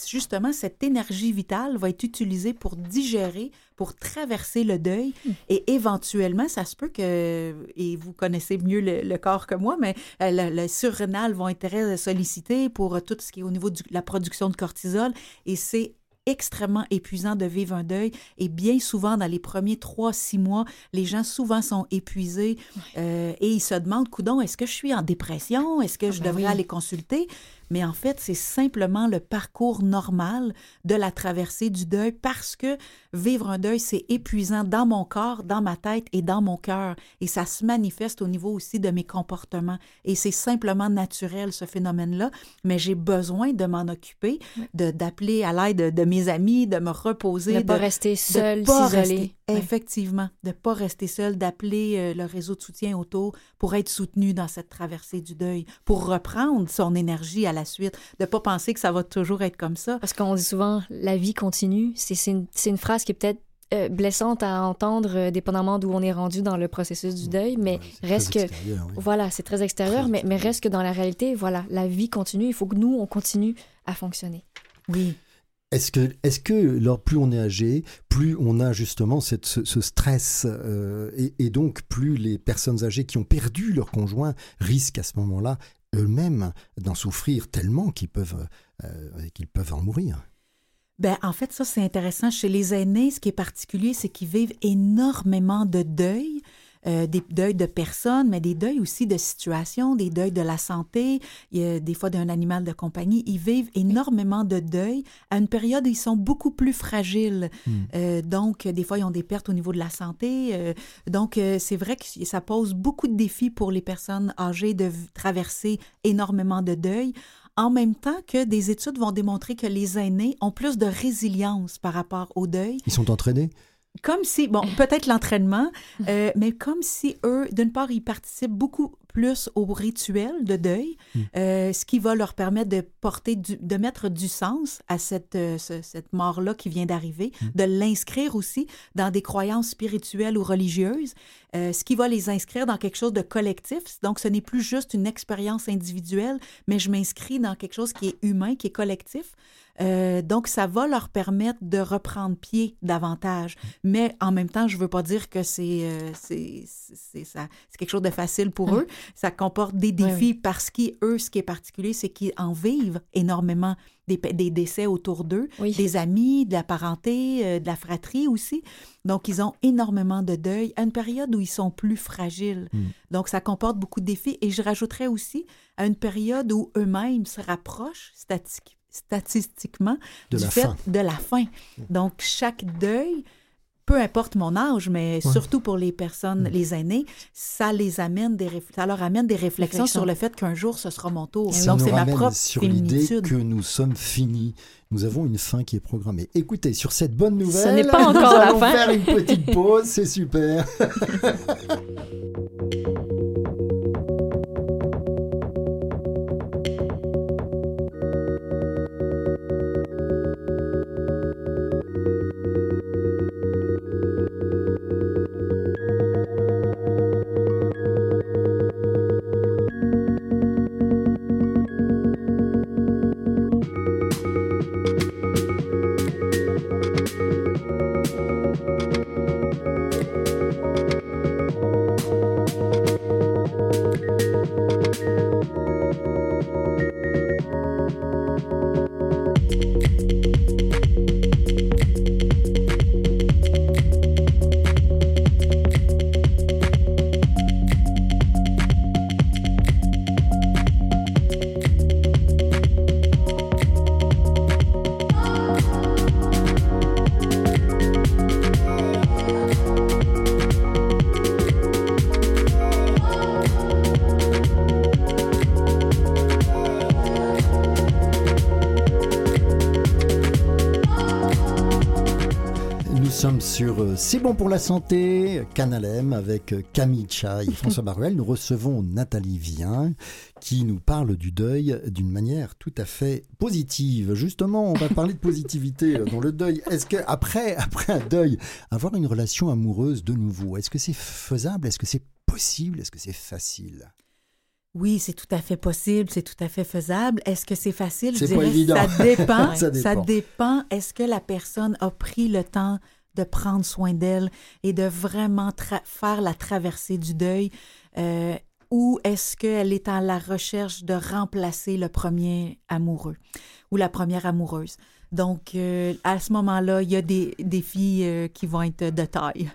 justement, cette énergie vitale va être utilisée pour digérer, pour traverser le deuil. Et éventuellement, ça se peut que, et vous connaissez mieux le, le corps que moi, mais euh, le, le surrénal vont être très sollicités pour tout ce qui est au niveau de la production de cortisol. Et c'est extrêmement épuisant de vivre un deuil et bien souvent dans les premiers trois six mois les gens souvent sont épuisés euh, et ils se demandent coudon est-ce que je suis en dépression? Est-ce que je ben devrais oui. aller consulter? Mais en fait c'est simplement le parcours normal de la traversée du deuil parce que vivre un deuil c'est épuisant dans mon corps dans ma tête et dans mon cœur et ça se manifeste au niveau aussi de mes comportements et c'est simplement naturel ce phénomène là mais j'ai besoin de m'en occuper de d'appeler à l'aide de, de mes amis de me reposer Ne pas de- rester de seul, s'isoler. Effectivement, de ne pas rester seul, d'appeler euh, le réseau de soutien autour pour être soutenu dans cette traversée du deuil, pour reprendre son énergie à la suite, de ne pas penser que ça va toujours être comme ça. Parce qu'on dit souvent la vie continue. C'est c'est une, c'est une phrase qui est peut-être euh, blessante à entendre, euh, dépendamment d'où on est rendu dans le processus du deuil, mais Ouais, reste que. extérieur, oui. Voilà, c'est très extérieur, Très mais, mais reste que dans la réalité, voilà, la vie continue. Il faut que nous, on continue à fonctionner. Oui. Est-ce que, est-ce que alors, plus on est âgé, plus on a justement cette, ce, ce stress, euh, et, et donc plus les personnes âgées qui ont perdu leur conjoint risquent à ce moment-là eux-mêmes d'en souffrir tellement qu'ils peuvent, euh, qu'ils peuvent en mourir? Ben, en fait, ça, c'est intéressant. Chez les aînés, ce qui est particulier, c'est qu'ils vivent énormément de deuils, euh, des deuils de personnes, mais des deuils aussi de situations, des deuils de la santé, il y a des fois d'un animal de compagnie. Ils vivent énormément de deuils à une période où ils sont beaucoup plus fragiles. Hmm. Euh, donc, des fois, ils ont des pertes au niveau de la santé. Euh, donc, euh, c'est vrai que ça pose beaucoup de défis pour les personnes âgées de traverser énormément de deuil. En même temps que des études vont démontrer que les aînés ont plus de résilience par rapport au deuil. Ils sont entraînés? Comme si, bon, peut-être l'entraînement, euh, mais comme si eux, d'une part, ils participent beaucoup plus au rituel de deuil, Mm. euh, ce qui va leur permettre de porter, du- de mettre du sens à cette, euh, ce- cette mort-là qui vient d'arriver, de l'inscrire aussi dans des croyances spirituelles ou religieuses, euh, ce qui va les inscrire dans quelque chose de collectif. Donc, ce n'est plus juste une expérience individuelle, mais je m'inscris dans quelque chose qui est humain, qui est collectif. Euh, donc, ça va leur permettre de reprendre pied davantage. Mais en même temps, je veux pas dire que c'est euh, c'est c'est ça c'est quelque chose de facile pour Mm. eux. Ça comporte des Oui, défis parce qu'eux, ce qui est particulier, c'est qu'ils en vivent énormément des, des décès autour d'eux, Oui. des amis, de la parenté, euh, de la fratrie aussi. Donc, ils ont énormément de deuil à une période où ils sont plus fragiles. Mm. Donc, ça comporte beaucoup de défis. Et je rajouterais aussi à une période où eux-mêmes se rapprochent statistique- statistiquement de du la fait fin. de la fin. Donc, chaque deuil, peu importe mon âge, mais surtout pour les personnes, Mm. les aînés, ça les amène des ça leur amène des réflexions Réflexions. sur le fait qu'un jour ce sera mon tour. Ça Donc c'est ma propre sur l'idée que nous sommes finis. Nous avons une fin qui est programmée. Écoutez, sur cette bonne nouvelle, Ce n'est pas nous encore la allons fin. faire une petite pause, c'est super. sur euh, C'est bon pour la santé, Canal M avec euh, Camille Chai et François Baruel. Nous recevons Nathalie Vien qui nous parle du deuil d'une manière tout à fait positive. Justement, on va parler de positivité euh, dans le deuil. Est-ce que après, après un deuil, avoir une relation amoureuse de nouveau, est-ce que c'est faisable? Est-ce que c'est possible? Est-ce que c'est facile? Oui, c'est tout à fait possible, c'est tout à fait faisable. Est-ce que c'est facile? Je C'est pas dirais, évident. Ça dépend. Ça ça dépend. dépend. Est-ce que la personne a pris le temps de prendre soin d'elle et de vraiment faire la traversée du deuil? Euh, ou est-ce qu'elle est à la recherche de remplacer le premier amoureux ou la première amoureuse? Donc, euh, à ce moment-là, il y a des défis euh, qui vont être de taille.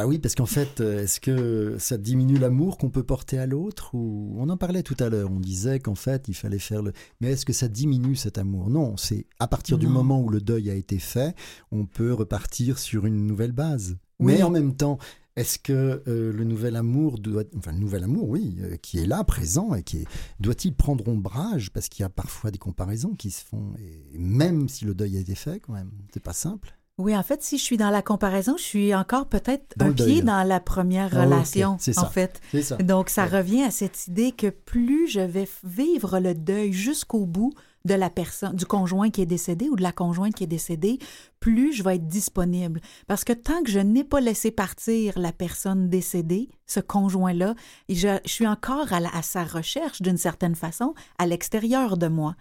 Bah oui, parce qu'en fait, euh, est-ce que ça diminue l'amour qu'on peut porter à l'autre ou on en parlait tout à l'heure. On disait qu'en fait, il fallait faire le. Mais est-ce que ça diminue cet amour? Non, c'est à partir du moment où le deuil a été fait, on peut repartir sur une nouvelle base. Oui. Mais en même temps, est-ce que euh, le nouvel amour doit, enfin le nouvel amour, oui, euh, qui est là, présent et qui est, doit-il prendre ombrage? Parce qu'il y a parfois des comparaisons qui se font et même si le deuil a été fait, quand même, c'est pas simple. Oui, en fait, si je suis dans la comparaison, je suis encore peut-être un pied dans la première Ah, relation, en ça. fait. Ça. Donc, ça Ouais. revient à cette idée que plus je vais vivre le deuil jusqu'au bout de la personne, du conjoint qui est décédé ou de la conjointe qui est décédée, plus je vais être disponible. Parce que tant que je n'ai pas laissé partir la personne décédée, ce conjoint-là, je, je suis encore à, la- à sa recherche d'une certaine façon à l'extérieur de moi.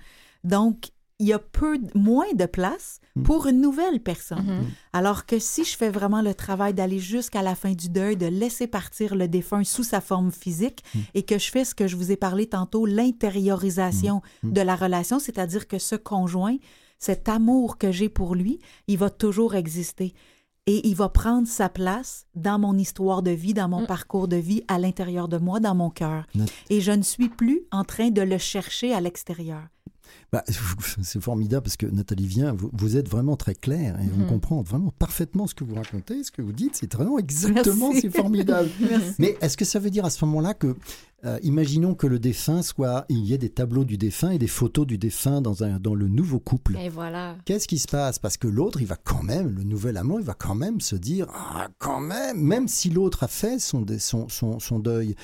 Donc, il y a peu, moins de place Mm. pour une nouvelle personne. Mhm. Alors que si je fais vraiment le travail d'aller jusqu'à la fin du deuil, de laisser partir le défunt sous sa forme physique Mm. et que je fais ce que je vous ai parlé tantôt, l'intériorisation Mm. de la relation, c'est-à-dire que ce conjoint, cet amour que j'ai pour lui, il va toujours exister. Et il va prendre sa place dans mon histoire de vie, dans mon Mm. parcours de vie, à l'intérieur de moi, dans mon cœur. Et je ne suis plus en train de le chercher à l'extérieur. Bah, c'est formidable parce que Nathalie Vien, vous, vous êtes vraiment très claire et on Mhm. comprend vraiment parfaitement ce que vous racontez, ce que vous dites. C'est vraiment exactement, c'est formidable. Mais est-ce que ça veut dire à ce moment-là que, euh, imaginons que le défunt soit, il y ait des tableaux du défunt et des photos du défunt dans, un, dans le nouveau couple? Et voilà. Qu'est-ce qui se passe? Parce que l'autre, il va quand même, le nouvel amant, il va quand même se dire Ah, quand même, même si l'autre a fait son, son, son, son deuil,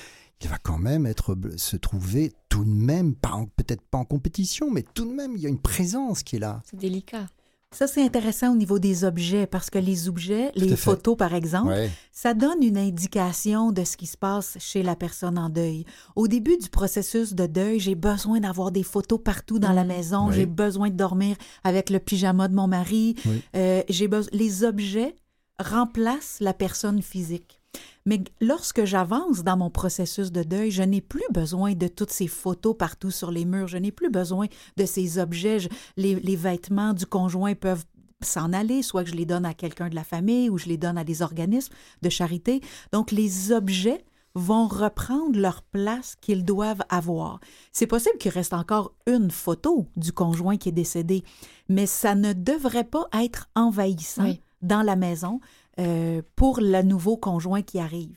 il va quand même être, se trouver tout de même, peut-être pas en compétition, mais tout de même, il y a une présence qui est là. C'est délicat. Ça, c'est intéressant au niveau des objets, parce que les objets, les fait. photos, par exemple, Ouais. ça donne une indication de ce qui se passe chez la personne en deuil. Au début du processus de deuil, j'ai besoin d'avoir des photos partout dans la Mhm. maison. Oui. J'ai besoin de dormir avec le pyjama de mon mari. Oui. Euh, j'ai. Les objets remplacent la personne physique. Mais lorsque j'avance dans mon processus de deuil, je n'ai plus besoin de toutes ces photos partout sur les murs. Je n'ai plus besoin de ces objets. Je- les, les vêtements du conjoint peuvent s'en aller, soit que je les donne à quelqu'un de la famille ou je les donne à des organismes de charité. Donc, les objets vont reprendre leur place qu'ils doivent avoir. C'est possible qu'il reste encore une photo du conjoint qui est décédé, mais ça ne devrait pas être envahissant Oui. dans la maison euh, pour le nouveau conjoint qui arrive.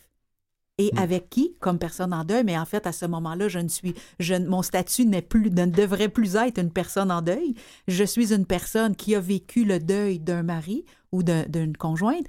Et Mm. avec qui, comme personne en deuil, mais en fait, à ce moment-là, je ne suis, je, mon statut n'est plus, ne devrait plus être une personne en deuil. Je suis une personne qui a vécu le deuil d'un mari ou d'un- d'une conjointe.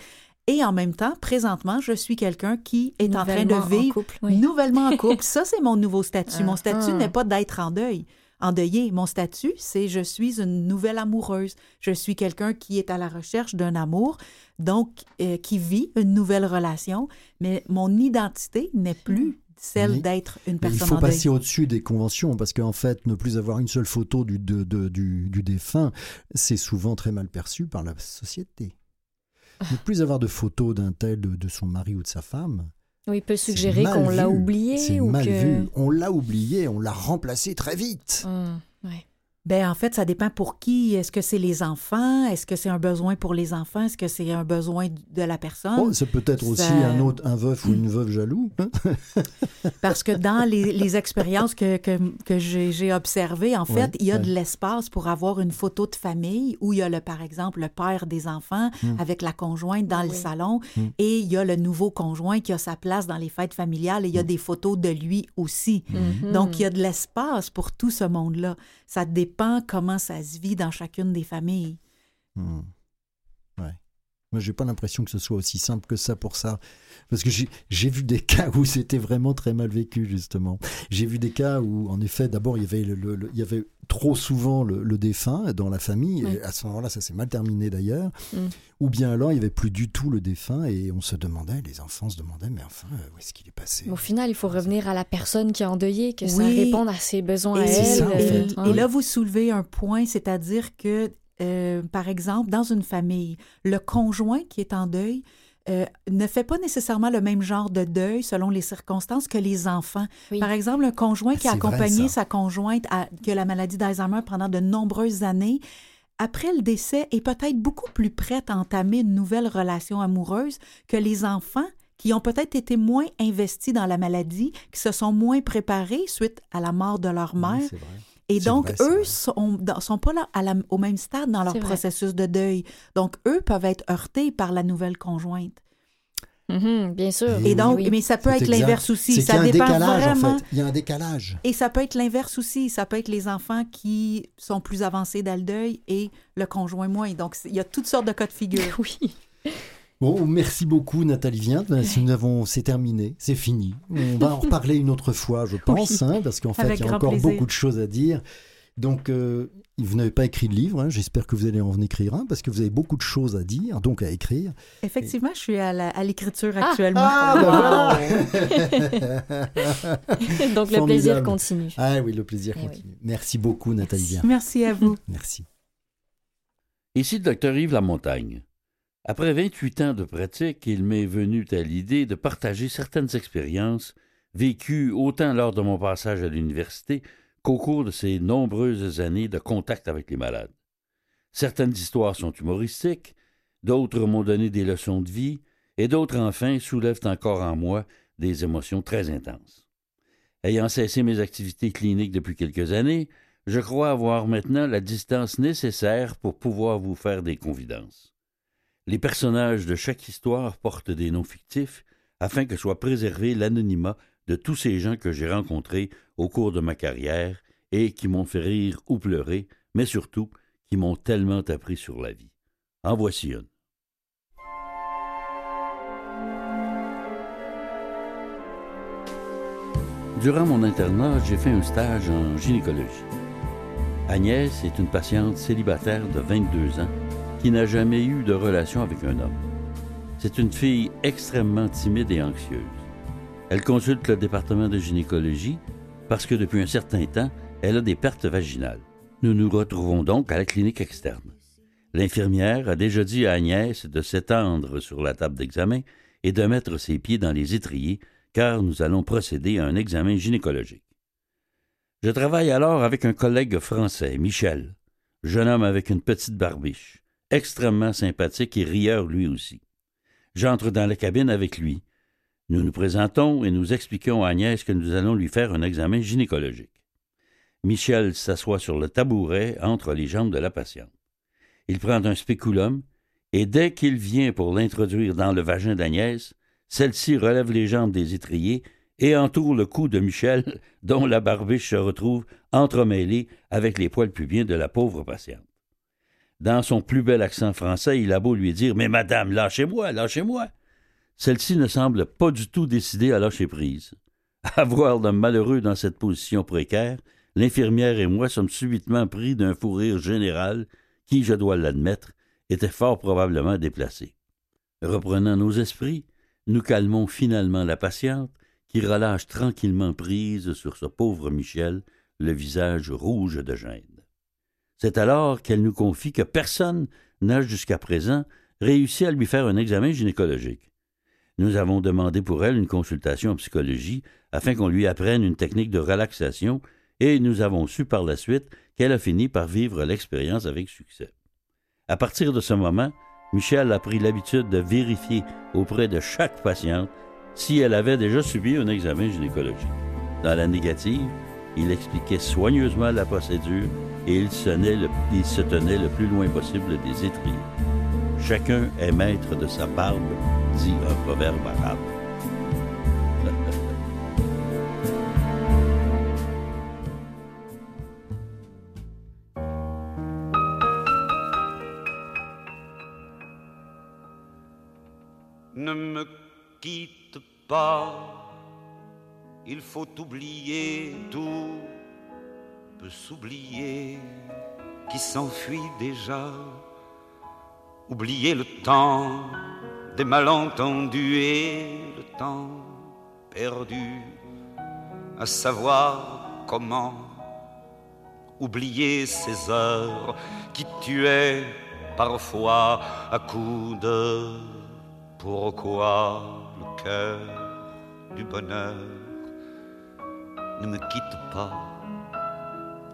Et en même temps, présentement, je suis quelqu'un qui est en train de en vivre couple, oui. nouvellement en couple. Ça, c'est mon nouveau statut. Mon statut Ah. n'est pas d'être en deuil, endeuillé. Mon statut, c'est je suis une nouvelle amoureuse. Je suis quelqu'un qui est à la recherche d'un amour, donc euh, qui vit une nouvelle relation, mais mon identité n'est plus celle d'être une Mais il personne faut passer au-dessus des conventions parce qu'en fait, ne plus avoir une seule photo du, de- de- du, du défunt, c'est souvent très mal perçu par la société. Ne plus avoir de photos d'un tel, de, de son mari ou de sa femme, Oui, il peut suggérer qu'on l'a oublié C'est ou mal que... vu. On l'a oublié, on l'a remplacé très vite. Hum, ouais. Ben, en fait, ça dépend pour qui. Est-ce que c'est les enfants? Est-ce que c'est un besoin pour les enfants? Est-ce que c'est un besoin de la personne? Oh, c'est peut-être aussi un autre, un veuf ou une veuve jaloux. hein? Parce que dans les, les expériences que, que, que j'ai j'ai observées, en fait, Ouais, il y a ouais. de l'espace pour avoir une photo de famille où il y a, le, par exemple, le père des enfants Hmm. avec la conjointe dans le salon Mm. et il y a le nouveau conjoint qui a sa place dans les fêtes familiales et il y a des photos de lui aussi. Donc, il y a de l'espace pour tout ce monde-là. Ça dépend comment ça se vit dans chacune des familles. Hmm. Moi, j'ai pas l'impression que ce soit aussi simple que ça pour ça. Parce que j'ai j'ai vu des cas où c'était vraiment très mal vécu, justement. J'ai vu des cas où, en effet, d'abord, il y avait, le, le- le- il y avait trop souvent le, le défunt dans la famille. Et à ce moment-là, ça s'est mal terminé d'ailleurs. Mm. Ou bien alors, il n'y avait plus du tout le défunt et on se demandait, les enfants se demandaient, mais enfin, euh, où est-ce qu'il est passé? Mais Au final, il faut revenir à la personne qui est endeuillée, que ça réponde à ses besoins à elle. c'est ça, en et- fait. hein. et là, vous soulevez un point, c'est-à-dire que, euh, par exemple, dans une famille, le conjoint qui est en deuil euh, ne fait pas nécessairement le même genre de deuil selon les circonstances que les enfants. Oui. Par exemple, un conjoint qui a accompagné sa conjointe à, qui a la maladie d'Alzheimer pendant de nombreuses années, après le décès, est peut-être beaucoup plus prête à entamer une nouvelle relation amoureuse que les enfants qui ont peut-être été moins investis dans la maladie, qui se sont moins préparés suite à la mort de leur mère. c'est vrai. Et donc, vrai, eux vrai. sont, pas là à la- au même stade dans leur vrai. processus de deuil. Donc, eux peuvent être heurtés par la nouvelle conjointe. Mhm, bien sûr. Et Et donc, Oui. mais ça peut être l'inverse aussi. Ça a un dépend décalage, vraiment. en fait. Il y a un décalage. Et ça peut être l'inverse aussi. Ça peut être les enfants qui sont plus avancés dans le deuil et le conjoint moins. Donc, il y a toutes sortes de cas de figure. Oui. Bon, merci beaucoup Nathalie Viente. Ben, si nous avons, c'est terminé, c'est fini. On va en reparler une autre fois, je pense, hein, parce qu'en fait, il y a encore plaisir. beaucoup de choses à dire. Donc, euh, vous n'avez pas écrit de livre, hein, j'espère que vous allez en écrire un, parce que vous avez beaucoup de choses à dire, donc à écrire. Effectivement, je suis à l'écriture Ah! actuellement. Ah, Donc, le plaisir continue. Ah oui, le plaisir Eh continue. Merci beaucoup Nathalie Viente. Merci à vous. Merci. Ici le docteur Yves Lamontagne. Après 28 ans de pratique, il m'est venu à l'idée de partager certaines expériences vécues autant lors de mon passage à l'université qu'au cours de ces nombreuses années de contact avec les malades. Certaines histoires sont humoristiques, d'autres m'ont donné des leçons de vie, et d'autres enfin soulèvent encore en moi des émotions très intenses. Ayant cessé mes activités cliniques depuis quelques années, je crois avoir maintenant la distance nécessaire pour pouvoir vous faire des confidences. Les personnages de chaque histoire portent des noms fictifs afin que soit préservé l'anonymat de tous ces gens que j'ai rencontrés au cours de ma carrière et qui m'ont fait rire ou pleurer, mais surtout qui m'ont tellement appris sur la vie. En voici une. Durant mon internat, j'ai fait un stage en gynécologie. Agnès est une patiente célibataire de 22 ans qui n'a jamais eu de relation avec un homme. C'est une fille extrêmement timide et anxieuse. Elle consulte le département de gynécologie parce que depuis un certain temps, elle a des pertes vaginales. Nous nous retrouvons donc à la clinique externe. L'infirmière a déjà dit à Agnès de s'étendre sur la table d'examen et de mettre ses pieds dans les étriers car nous allons procéder à un examen gynécologique. Je travaille alors avec un collègue français, Michel, jeune homme avec une petite barbiche, extrêmement sympathique et rieur lui aussi. J'entre dans la cabine avec lui. Nous nous présentons et nous expliquons à Agnès que nous allons lui faire un examen gynécologique. Michel s'assoit sur le tabouret entre les jambes de la patiente. Il prend un spéculum et dès qu'il vient pour l'introduire dans le vagin d'Agnès, celle-ci relève les jambes des étriers et entoure le cou de Michel, dont la barbiche se retrouve entremêlée avec les poils pubiens de la pauvre patiente. Dans son plus bel accent français, il a beau lui dire Mais madame, lâchez-moi, lâchez-moi. Celle-ci ne semble pas du tout décidée à lâcher prise. À voir le malheureux dans cette position précaire, l'infirmière et moi sommes subitement pris d'un fou rire général qui, je dois l'admettre, était fort probablement déplacé. Reprenant nos esprits, nous calmons finalement la patiente qui relâche tranquillement prise sur ce pauvre Michel, le visage rouge de gêne. C'est alors qu'elle nous confie que personne n'a jusqu'à présent réussi à lui faire un examen gynécologique. Nous avons demandé pour elle une consultation en psychologie afin qu'on lui apprenne une technique de relaxation et nous avons su par la suite qu'elle a fini par vivre l'expérience avec succès. À partir de ce moment, Michel a pris l'habitude de vérifier auprès de chaque patiente si elle avait déjà subi un examen gynécologique. Dans la négative, il expliquait soigneusement la procédure et il, se tenait le plus loin possible des étriers. Chacun est maître de sa barbe, dit un proverbe arabe. ne me quitte pas, il faut oublier tout, peut s'oublier qui s'enfuit déjà, oublier le temps des malentendus et le temps perdu, à savoir comment oublier ces heures qui tuaient parfois à coups de pourquoi le cœur du bonheur ne me quitte pas,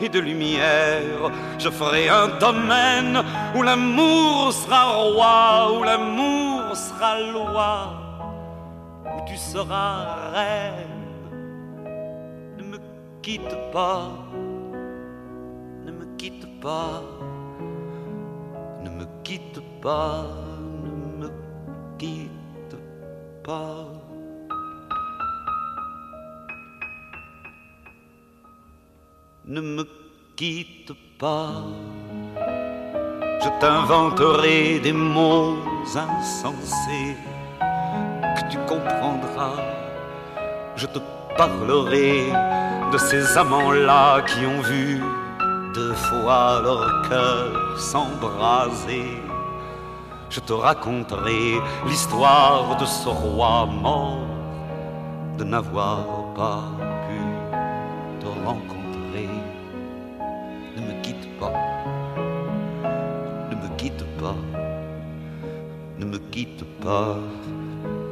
et de lumière. Je ferai un domaine où l'amour sera roi, où l'amour sera loi, où tu seras reine. Ne me quitte pas, ne me quitte pas, ne me quitte pas, ne me quitte ne me quitte pas, je t'inventerai des mots insensés que tu comprendras. Je te parlerai de ces amants-là qui ont vu deux fois leur cœur s'embraser je te raconterai l'histoire de ce roi mort, de n'avoir pas pu te rencontrer. Quitte pas,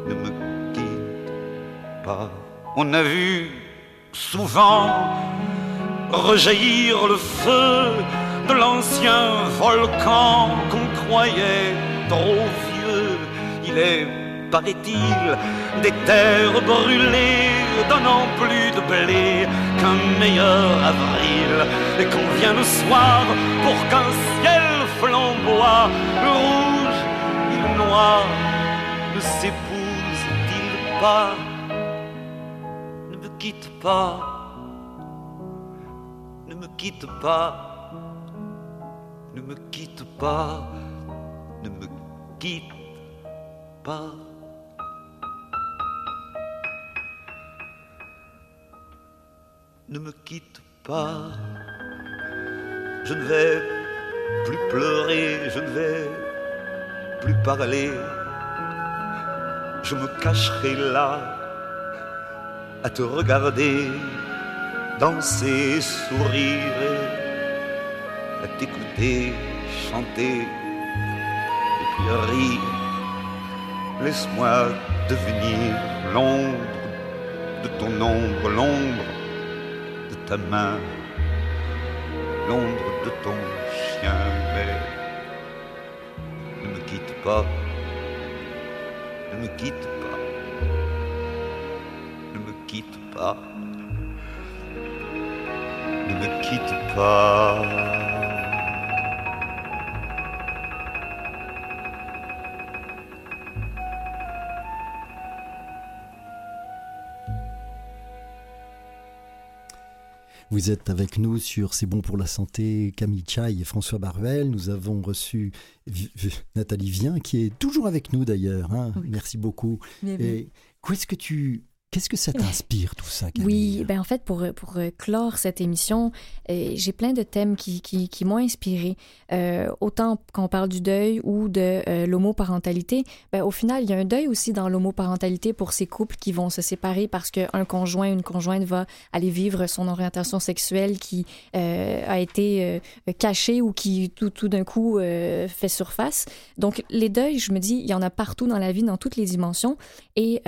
ne me quitte pas. On a vu souvent rejaillir le feu de l'ancien volcan qu'on croyait trop vieux. Il est, paraît-il, des terres brûlées, donnant plus de blé qu'un meilleur avril. Et qu'on vient le soir pour qu'un ciel flamboie, ne s'épousent-ils pas Ne me quitte pas, ne me quitte pas, ne me quitte pas, ne me quitte pas. Ne me quitte pas. Je ne vais plus pleurer, je ne vais plus parler. Je me cacherai là à te regarder danser, sourire, à t'écouter chanter Laisse-moi devenir l'ombre de ton ombre, l'ombre de ta main, l'ombre de ton chien, mais ne me quitte pas, ne me quitte pas, ne me quitte pas, ne me quitte pas. Vous êtes avec nous sur C'est bon pour la santé, Camille Chaille et François Baruel. Nous avons reçu Nathalie Vien, qui est toujours avec nous d'ailleurs. Hein. Merci beaucoup. Et qu'est-ce que tu Qu'est-ce que ça t'inspire, tout ça, Camille? Oui, ben en fait, pour, pour euh, clore cette émission, euh, j'ai plein de thèmes qui, qui, qui m'ont inspiré. Euh, autant quand on parle du deuil ou de euh, l'homoparentalité, ben, au final, il y a un deuil aussi dans l'homoparentalité pour ces couples qui vont se séparer parce qu'un conjoint, une conjointe va aller vivre son orientation sexuelle qui a été cachée ou qui tout, tout d'un coup fait surface. Donc, les deuils, je me dis, il y en a partout dans la vie, dans toutes les dimensions. Et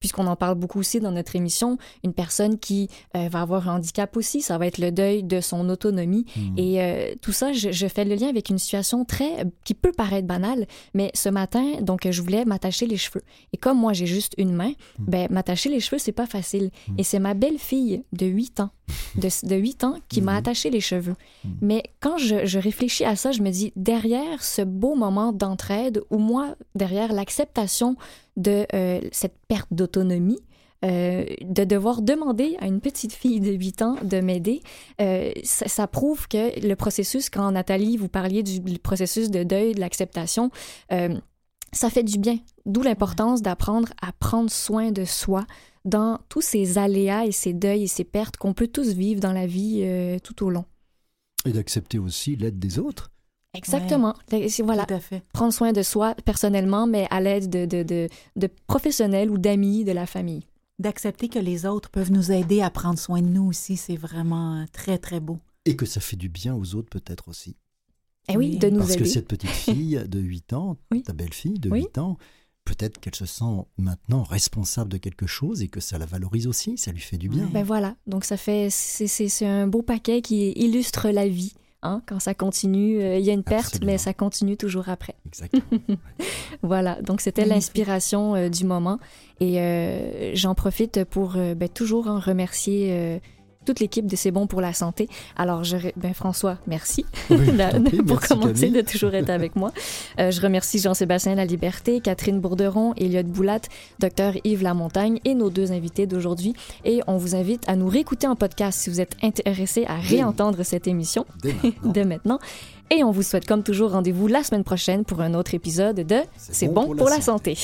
puisqu'on en parle beaucoup aussi dans notre émission, une personne qui euh, va avoir un handicap aussi, ça va être le deuil de son autonomie. Hmm. Et euh, tout ça, je, je fais le lien avec une situation très qui peut paraître banale, mais ce matin, donc je voulais m'attacher les cheveux. Et comme moi j'ai juste une main, ben m'attacher les cheveux c'est pas facile. Et c'est ma belle-fille de 8 ans, de, de 8 ans, qui m'a attaché les cheveux. Mais quand je, je réfléchis à ça, je me dis derrière ce beau moment d'entraide, ou moi derrière l'acceptation de euh, cette perte d'autonomie, euh, de devoir demander à une petite fille de 8 ans de m'aider, euh, ça, ça prouve que le processus, quand Nathalie, vous parliez du, processus de deuil, de l'acceptation, ça fait du bien. D'où l'importance d'apprendre à prendre soin de soi dans tous ces aléas et ces deuils et ces pertes qu'on peut tous vivre dans la vie tout au long. Et d'accepter aussi l'aide des autres. Exactement. C'est- Voilà. Tout à fait. Prendre soin de soi personnellement, mais à l'aide de, de, de, de professionnels ou d'amis de la famille. D'accepter que les autres peuvent nous aider à prendre soin de nous aussi, c'est vraiment très, très beau. Et que ça fait du bien aux autres peut-être aussi. Eh oui, Oui. de nous Parce que aider. cette petite fille de 8 ans, Oui. ta belle-fille de Oui. 8 ans, peut-être qu'elle se sent maintenant responsable de quelque chose et que ça la valorise aussi, ça lui fait du bien. Ben voilà, donc ça fait, c'est- c'est c'est un beau paquet qui illustre la vie. Hein? Quand ça continue, euh, il y a une perte, Absolument. mais ça continue toujours après. Exactement. Voilà, donc c'était l'inspiration euh, du moment. Et euh, j'en profite pour euh, ben, toujours en remercier euh, toute l'équipe de C'est bon pour la santé. Alors, je, ben, François, merci Oui, prie, pour merci, commencer Camille. de toujours être avec moi. Euh, je remercie Jean-Sébastien La Liberté, Catherine Bourderon, Elliot Boulat, Dr Yves Lamontagne et nos deux invités d'aujourd'hui. Et on vous invite à nous réécouter en podcast si vous êtes intéressé à réentendre cette émission Dès maintenant. Et on vous souhaite comme toujours rendez-vous la semaine prochaine pour un autre épisode de C'est bon, pour, la santé.